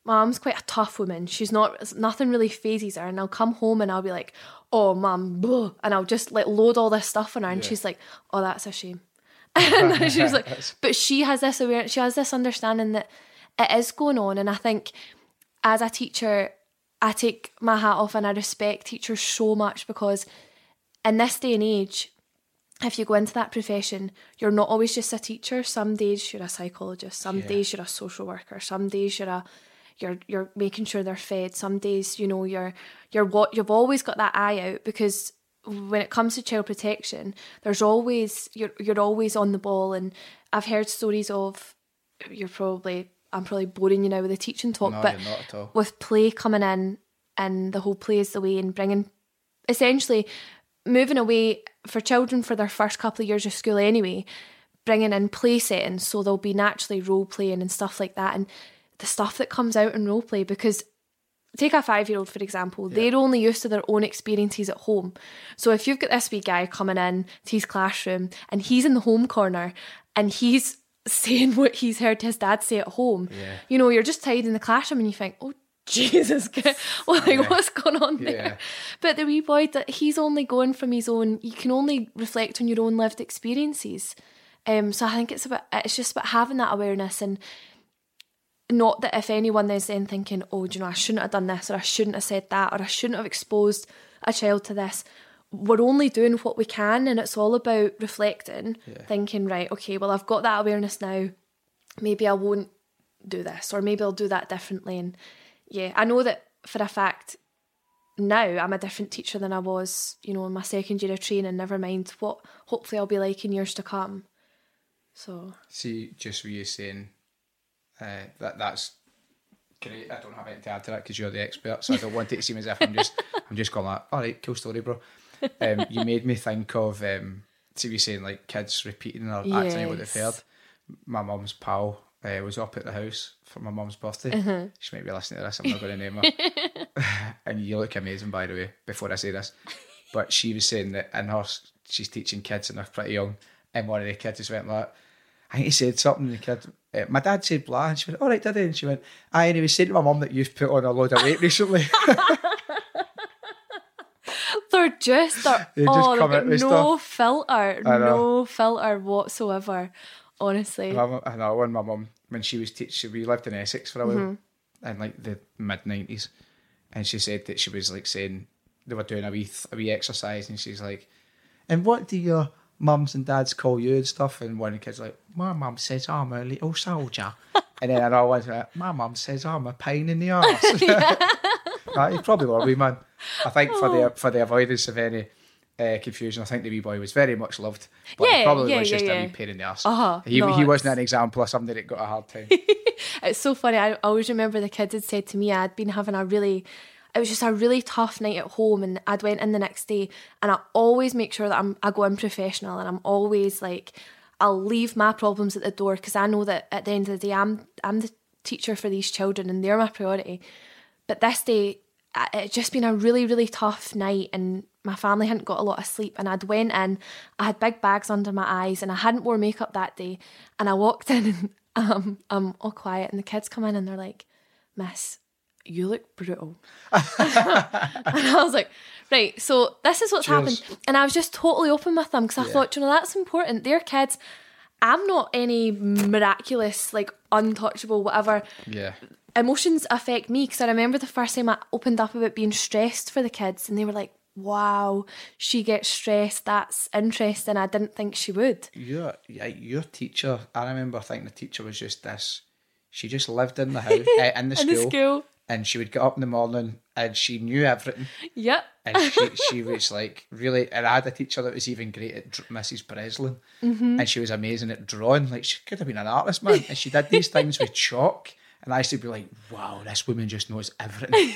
My mum's quite a tough woman. She's not. Nothing really fazes her, and I'll come home and I'll be like, "Oh, mum," blah," and I'll just like load all this stuff on her, and Yeah. she's like, "Oh, that's a shame." and she was like, but she has this awareness. She has this understanding that it is going on, and I think as a teacher, I take my hat off and I respect teachers so much because in this day and age, if you go into that profession, you're not always just a teacher. Some days you're a psychologist. Some Yeah. days you're a social worker. Some days you're a you're you're making sure they're fed. Some days you know you're you're what you've always got that eye out because when it comes to child protection, there's always you're you're always on the ball. And I've heard stories of you're probably I'm probably boring you now with the teaching talk, No, but you're not at all. with play coming in and the whole play is the way and bringing essentially moving away for children for their first couple of years of school anyway bringing in play settings so they'll be naturally role playing and stuff like that and the stuff that comes out in role play because take a five year old for example they're only used to their own experiences at home so if you've got this wee guy coming in to his classroom and he's in the home corner and he's saying what he's heard his dad say at home Yeah. you know you're just tied in the classroom and you think oh jesus well, like what's going on there Yeah. but the wee boy that he's only going from his own you can only reflect on your own lived experiences um so i think it's about it's just about having that awareness and not that if anyone is then thinking, oh, do you know, I shouldn't have done this, or I shouldn't have said that, or I shouldn't have exposed a child to this. We're only doing what we can, and it's all about reflecting, thinking, right, okay, well, I've got that awareness now. Maybe I won't do this, or maybe I'll do that differently. And yeah, I know that for a fact now I'm a different teacher than I was, you know, in my second year of training, never mind what hopefully I'll be like in years to come. So, See, just what you're saying, uh, that that's great. I don't have anything to add to that because you're the expert, so I don't want it to seem as if I'm just I'm just going like, all right, cool story, bro. Um, you made me think of um, see, you saying like kids repeating or acting out what they've heard. My mum's pal uh, was up at the house for my mum's birthday. Uh-huh. She might be listening to this. I'm not going to name her. and you look amazing, by the way. Before I say this, but she was saying that in her she's teaching kids and they're pretty young, and one of the kids just went like. I think he said something, the kid, uh, my dad said blah, and she went, all right, did he? And she went, aye, and he was saying to my mum that you've put on a load of weight recently. they're just they're, They just oh, they've no stuff. filter, no filter whatsoever. Honestly, I know when my mum, when she was teaching, we lived in Essex for a while, mm-hmm. in like the mid 90s, and she said that she was like saying, they were doing a wee, th- a wee exercise, and she's like, and what do your mums and dads call you and stuff? And one of the kids like, my mum says I'm a little soldier. and then another one's like, my mum says I'm a pain in the arse. He probably will be, man. I think for the oh. for the avoidance of any uh, confusion, I think the wee boy was very much loved. But he probably yeah, was just yeah, a wee pain in the ass. Uh-huh. He, No, he wasn't an example of somebody that got a hard time. It's so funny. I always remember the kids had said to me I'd been having a really it was just a really tough night at home and I'd went in the next day and I always make sure that I'm I go in professional and I'm always like I'll leave my problems at the door because I know that at the end of the day I'm I'm the teacher for these children and they're my priority. But this day I- it just been a really really tough night and my family hadn't got a lot of sleep and I'd went in I had big bags under my eyes and I hadn't wore makeup that day and I walked in and um I'm all quiet and the kids come in and they're like miss you look brutal. And I was like right so this is what's Cheers. happened and I was just totally open with them because I thought you know that's important. They're kids. I'm not any miraculous like untouchable whatever yeah. emotions affect me because I remember the first time I opened up about being stressed for the kids, and they were like, "Wow, she gets stressed. That's interesting. I didn't think she would." Your yeah, your teacher. I remember thinking the teacher was just this. She just lived in the house, uh, in the In school, the school, and she would get up in the morning and she knew everything. yep, and she she was like really. And I had a teacher that was even great at dr- Mrs. Breslin, and she was amazing at drawing. Like she could have been an artist, man. And she did these things with chalk, and I used to be like, "Wow, this woman just knows everything."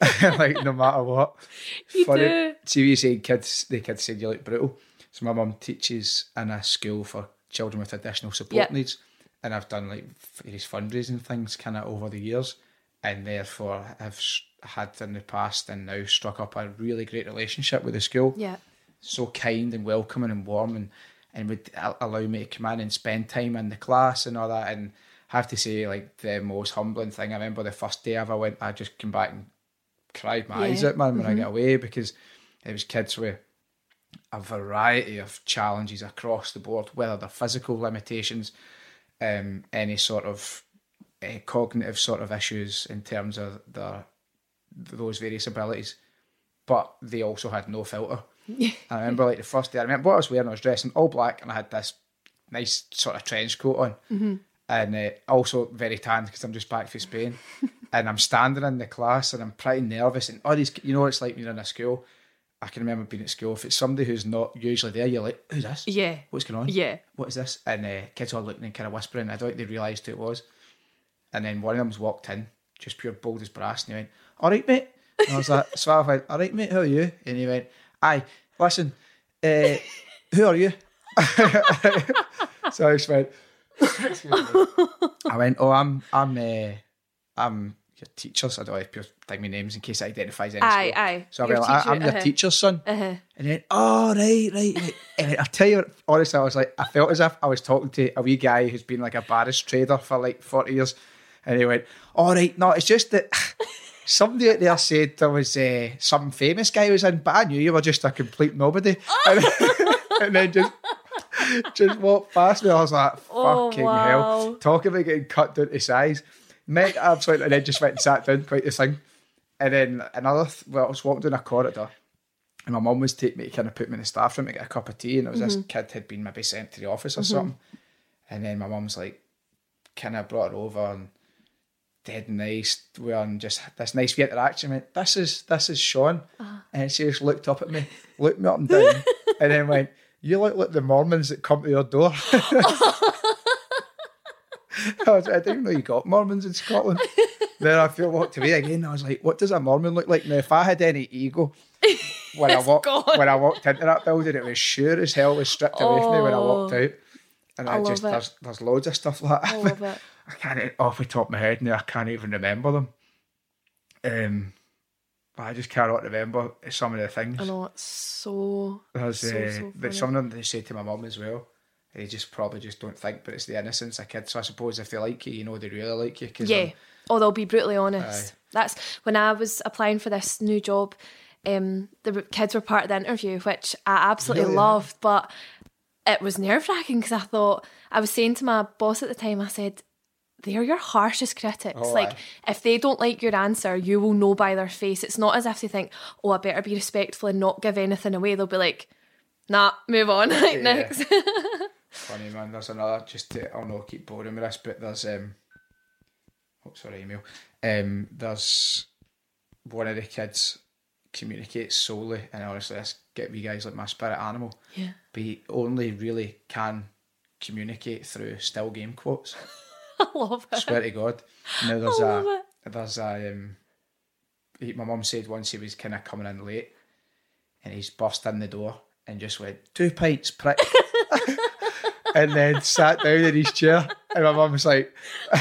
like no matter what. You Funny. do. See, you say kids, the kids said you look brutal. So my mum teaches in a school for children with additional support Yep. needs, and I've done like various fundraising things kind of over the years, and therefore have had in the past and now struck up a really great relationship with the school. yeah, So kind and welcoming and warm, and and would allow me to come in and spend time in the class and all that. And I have to say, like the most humbling thing. I remember the first day I ever went, I just came back and cried my eyes out, man, when I get away because it was kids with a variety of challenges across the board, whether they're physical limitations, um, any sort of uh, cognitive sort of issues in terms of their those various abilities, but they also had no filter. I remember like the first day, I remember what I was wearing. I was dressed in all black, and I had this nice sort of trench coat on, and uh, also very tanned because I'm just back from Spain. and I'm standing in the class, and I'm pretty nervous. And all these, you know, it's like when you're in a school. I can remember being at school. If it's somebody who's not usually there, you're like, "Who's this? yeah, What's going on? yeah. what is this? And uh, kids are looking and kind of whispering. I don't think they realised who it was. And then one of them's walked in, just pure bold as brass, and he went, "All right, mate." And I was like, "So I went, all right, mate, how are you?" And he went, "Aye, listen, uh, who are you?" so I just went. Excuse me. I went, "Oh, I'm, I'm, uh, I'm your teacher." So I don't know if you're type my names in case it identifies any Aye, school. aye. So I Your went, I, teacher, "I'm your uh-huh. teacher's son." Uh-huh. And then, oh, right, right, right. And I tell you, honestly, I was like, I felt as if I was talking to a wee guy who's been like a barrister for like 40 years. And he went, all right, no, it's just that somebody out there said there was uh, some famous guy who was in, but I knew you were just a complete nobody. and, and then just just walked past me. I was like, Oh, fucking wow. hell. Talk about getting cut down to size. Met absolutely, and then just went and sat down, quite the thing. And then another, th- well, I was walking down a corridor and my mum was taking me to kind of put me in the staff room to get a cup of tea, and it was this mm-hmm. kid had been maybe sent to the office or mm-hmm. something. And then my mum's like, kind of brought her over and dead nice, wearing just this nice interaction. I went, this is this is Sean, ah. and she just looked up at me, looked me up and down, and then went, you look like the Mormons that come to your door. I, was, I didn't know you got Mormons in Scotland. then I feel walked away again. I was like, what does a Mormon look like? Now, if I had any ego when I walked gone. when I walked into that building, it was sure as hell was stripped away from me when I walked Oh. out. And I I, just it. there's there's loads of stuff like that. I love it. I can't off the top of my head now. I can't even remember them. Um, but I just cannot remember some of the things. I know it's so. There's, so, uh, so but some of them they say to my mum as well. They just probably just don't think, but it's the innocence of kids. So I suppose if they like you, you know they really like you. Cause Yeah. I'm- Oh, they'll be brutally honest. Aye. That's when I was applying for this new job. Um, the kids were part of the interview, which I absolutely loved, but it was nerve wracking because I thought I was saying to my boss at the time, I said, "They're your harshest critics. Oh, like, aye. if they don't like your answer, you will know by their face. It's not as if they think, oh, I better be respectful and not give anything away. They'll be like, nah, move on. like, Yeah. next. Funny man, there's another just to I'll not keep boring with this, but there's um oh sorry email. Um there's one of the kids communicates solely, and honestly, this get me guys like my spirit animal. Yeah. But he only really can communicate through still game quotes. I love it. Swear to God. Now there's a it. there's a um, he, my mum said once he was kind of coming in late, and he's burst in the door and just went two pints, prick, and then sat down in his chair, and my mum was like,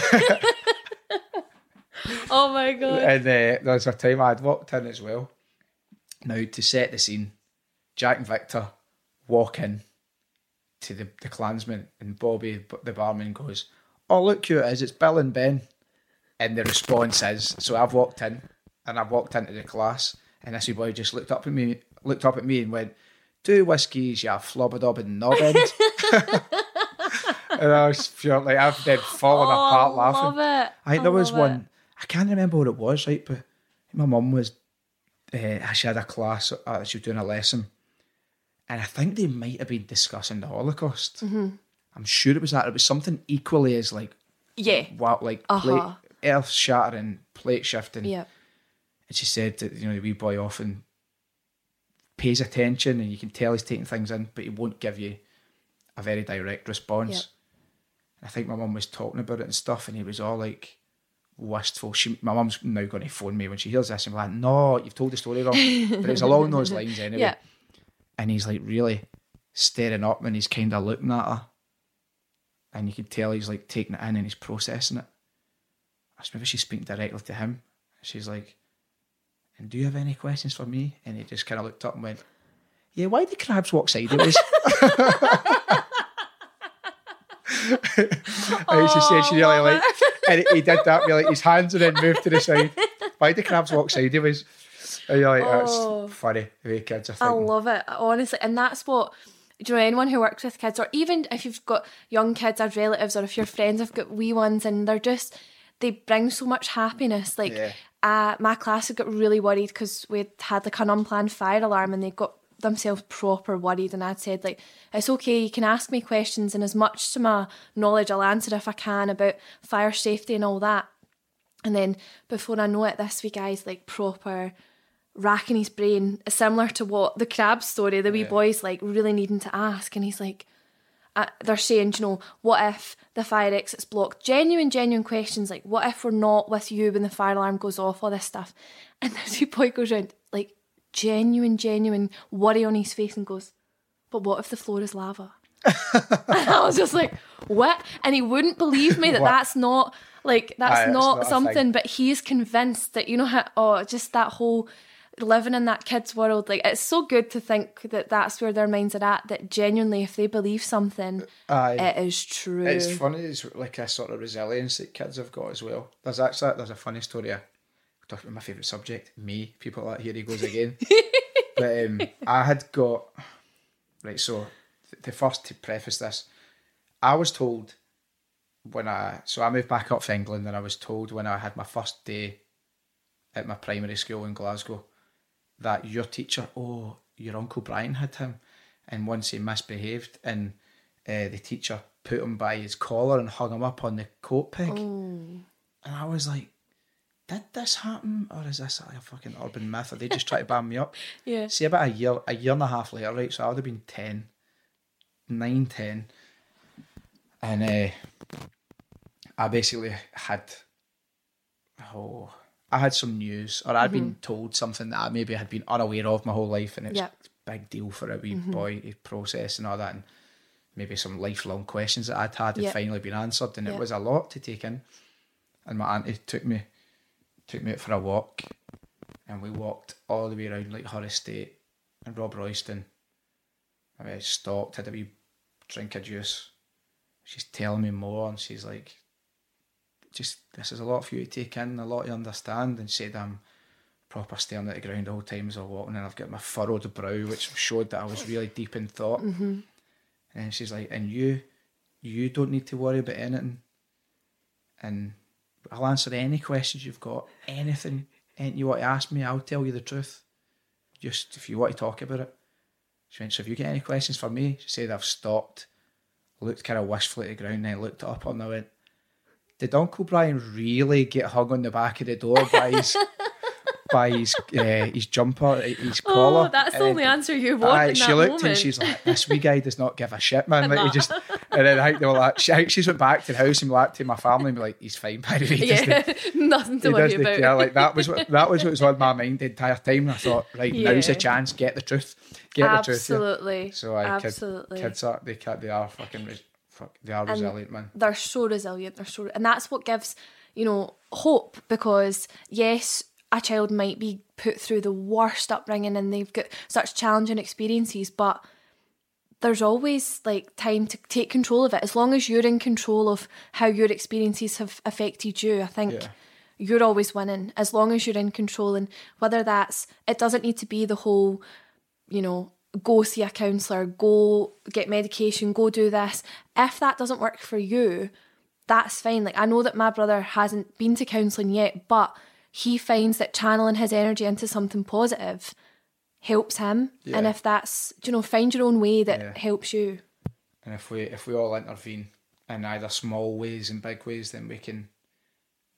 Oh my god. and uh, there was a time I'd walked in as well. Now to set the scene, Jack and Victor walk in to the the Clansman, and Bobby, the barman, goes, "Oh look who it is! It's Bill and Ben." And the response is, so I've walked in, and I've walked into the class, and this wee boy just looked up at me, looked up at me, and went, two whiskies, you flobberdob and nobbin." and I was pure, like I've then fallen apart oh, laughing. love it. I think there was it. one. I can't remember what it was, right? But my mum was. Uh, she had a class. Uh, she was doing a lesson, and I think they might have been discussing the Holocaust. Mm-hmm. I'm sure it was that. It was something equally as like Yeah. wow, like Uh-huh. plate, earth shattering, plate shifting. Yeah. And she said that you know the wee boy often pays attention, and you can tell he's taking things in, but he won't give you a very direct response. I think my mum was talking about it and stuff, and he was all like wistful. She, my mum's now going to phone me when she hears this and be like, "No, you've told the story wrong." but it was along those lines anyway. Yeah. And he's like really staring up, and he's kind of looking at her, and you can tell he's like taking it in and he's processing it. I was maybe she's speaking directly to him. She's like, "And do you have any questions for me?" And he just kind of looked up and went, "Yeah, why do crabs walk sideways?" and she said she really love liked, and he did that. Really, his hands and then moved to the side. Why do crabs walk sideways? And you're like, that's Oh. funny. The way kids are I love it, honestly. And that's what, do you know, anyone who works with kids, or even if you've got young kids or relatives, or if your friends have got wee ones and they're just, they bring so much happiness. Like, Yeah. uh, my class had got really worried because we'd had like an unplanned fire alarm and they got themselves proper worried. And I'd said, like, it's okay, you can ask me questions, and as much to my knowledge, I'll answer if I can about fire safety and all that. And then before I know it, this wee guy's like proper racking his brain, similar to what the crab story, the wee Yeah. boy's like really needing to ask. And he's like, uh, they're saying, you know, what if the fire exit's blocked? Genuine, genuine questions like, what if we're not with you when the fire alarm goes off? All this stuff. And this wee boy goes around, like, genuine, genuine worry on his face and goes, but what if the floor is lava? and I was just like, what? And he wouldn't believe me that What? that's not like that's Aye, not, not a something. thing. But he's convinced that you know how oh just that whole living in that kid's world. Like it's so good to think that that's where their minds are at. That genuinely, if they believe something, Aye. it is true. It's funny. It's like a sort of resilience that kids have got as well. There's actually there's a funny story. I talking about my favourite subject, me. People like here he goes again. but um, I had got right. So th- the first to preface this, I was told when I so I moved back up to England, and I was told when I had my first day at my primary school in Glasgow that your teacher, oh, your uncle Brian had him, and once he misbehaved, and uh, the teacher put him by his collar and hung him up on the coat peg, and I was like. Did this happen, or is this like a fucking urban myth? Or they just try to bam me up? yeah. See, about a year, a year and a half later, right? So I would have been 10, 9, 10. And uh, I basically had, oh, I had some news, or i had been told something that I maybe had been unaware of my whole life, and it was Yeah. a big deal for a wee boy to process and all that. And maybe some lifelong questions that I'd had had Yeah. finally been answered, and Yeah. it was a lot to take in. And my auntie took me, took me out for a walk, and we walked all the way around like her estate and Robroyston. I mean, I stopped, had a wee drink of juice. She's telling me more, and she's like, "Just this is a lot for you to take in, a lot to understand." And said I'm proper staring at the ground the whole time as I was walking, and I've got my furrowed brow, which showed that I was really deep in thought. Mm-hmm. And she's like, "And you, you don't need to worry about anything, and I'll answer any questions you've got, anything, anything you want to ask me, I'll tell you the truth. Just if you want to talk about it." She went, So if you get any questions for me? She said, I've stopped, looked kind of wistfully at the ground, then looked up and I went, Did Uncle Brian really get hung on the back of the door, guys? by his uh, his jumper, his collar. Oh, that's the Uh, only answer you want in she looked moment. and she's like, "This wee guy does not give a shit, man." Like, he just, and then I think they were like, she, I think she's went back to the house and like to my family and be like, "He's fine, by the way." Yeah, nothing to worry about. care. Like that was what that was what was on my mind the entire time. And I thought, right, now's the Yeah. chance. Get the truth. Get the truth. Absolutely. So I Absolutely. Kid, kids are they can they are fucking fuck, they are resilient, man. they're so resilient. They're so, and that's what gives you know hope because yes, a child might be put through the worst upbringing and they've got such challenging experiences, but there's always like time to take control of it. As long as you're in control of how your experiences have affected you, I think. Yeah. You're always winning as long as you're in control, and whether that's it doesn't need to be the whole you know, go see a counsellor, go get medication, go do this. If that doesn't work for you, that's fine. Like I know that my brother hasn't been to counselling yet, but he finds that channeling his energy into something positive helps him. And if that's you know, find your own way that Yeah. helps you. And if we if we all intervene in either small ways and big ways, then we can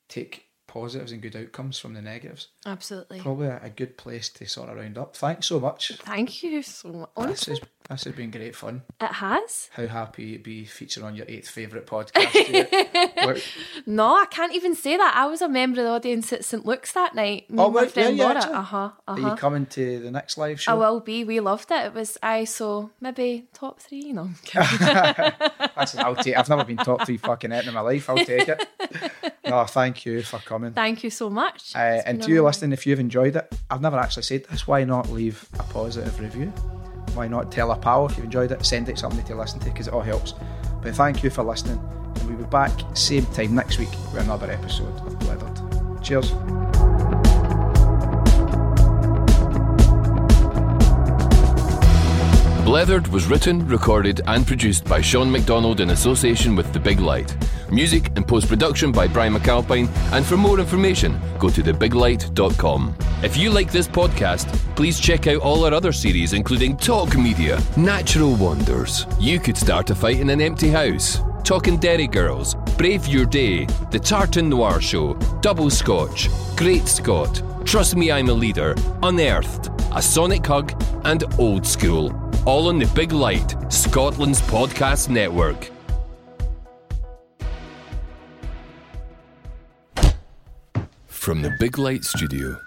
take positives and good outcomes from the negatives. Absolutely. Probably a, a good place to sort of round up. Thanks so much. Thank you so much. This this has been great fun. it has. How happy to be featured on your eighth favourite podcast. No, I can't even say that. I was a member of the audience at St Luke's that night. Me Oh, and my right, yeah, friend yeah, Laura. actually. Uh huh. Uh are you coming to the next live show? I will be. We loved it. It was I so maybe top three. No. Listen, I'll take. I've never been top three fucking it in my life. I'll take it. No, thank you for coming. thank you so much. Uh, and to you listening, if you've enjoyed it, I've never actually said this. Why not leave a positive review? Why not tell a pal if you've enjoyed it? Send it somebody to listen to because it all helps. But thank you for listening, we'll be back same time next week with another episode of Blethered. Cheers. Blethered was written, recorded, and produced by Sean McDonald in association with The Big Light. Music and post production by Brian McAlpine, and for more information, go to thebiglight.com. If you like this podcast, please check out all our other series, including Talk Media, Natural Wonders, You Could Start a Fight in an Empty House, Talking Derry Girls, Brave Your Day, The Tartan Noir Show, Double Scotch, Great Scott, Trust Me I'm a Leader, Unearthed, A Sonic Hug, and Old School. All on the Big Light, Scotland's podcast network. From the Big Light Studio.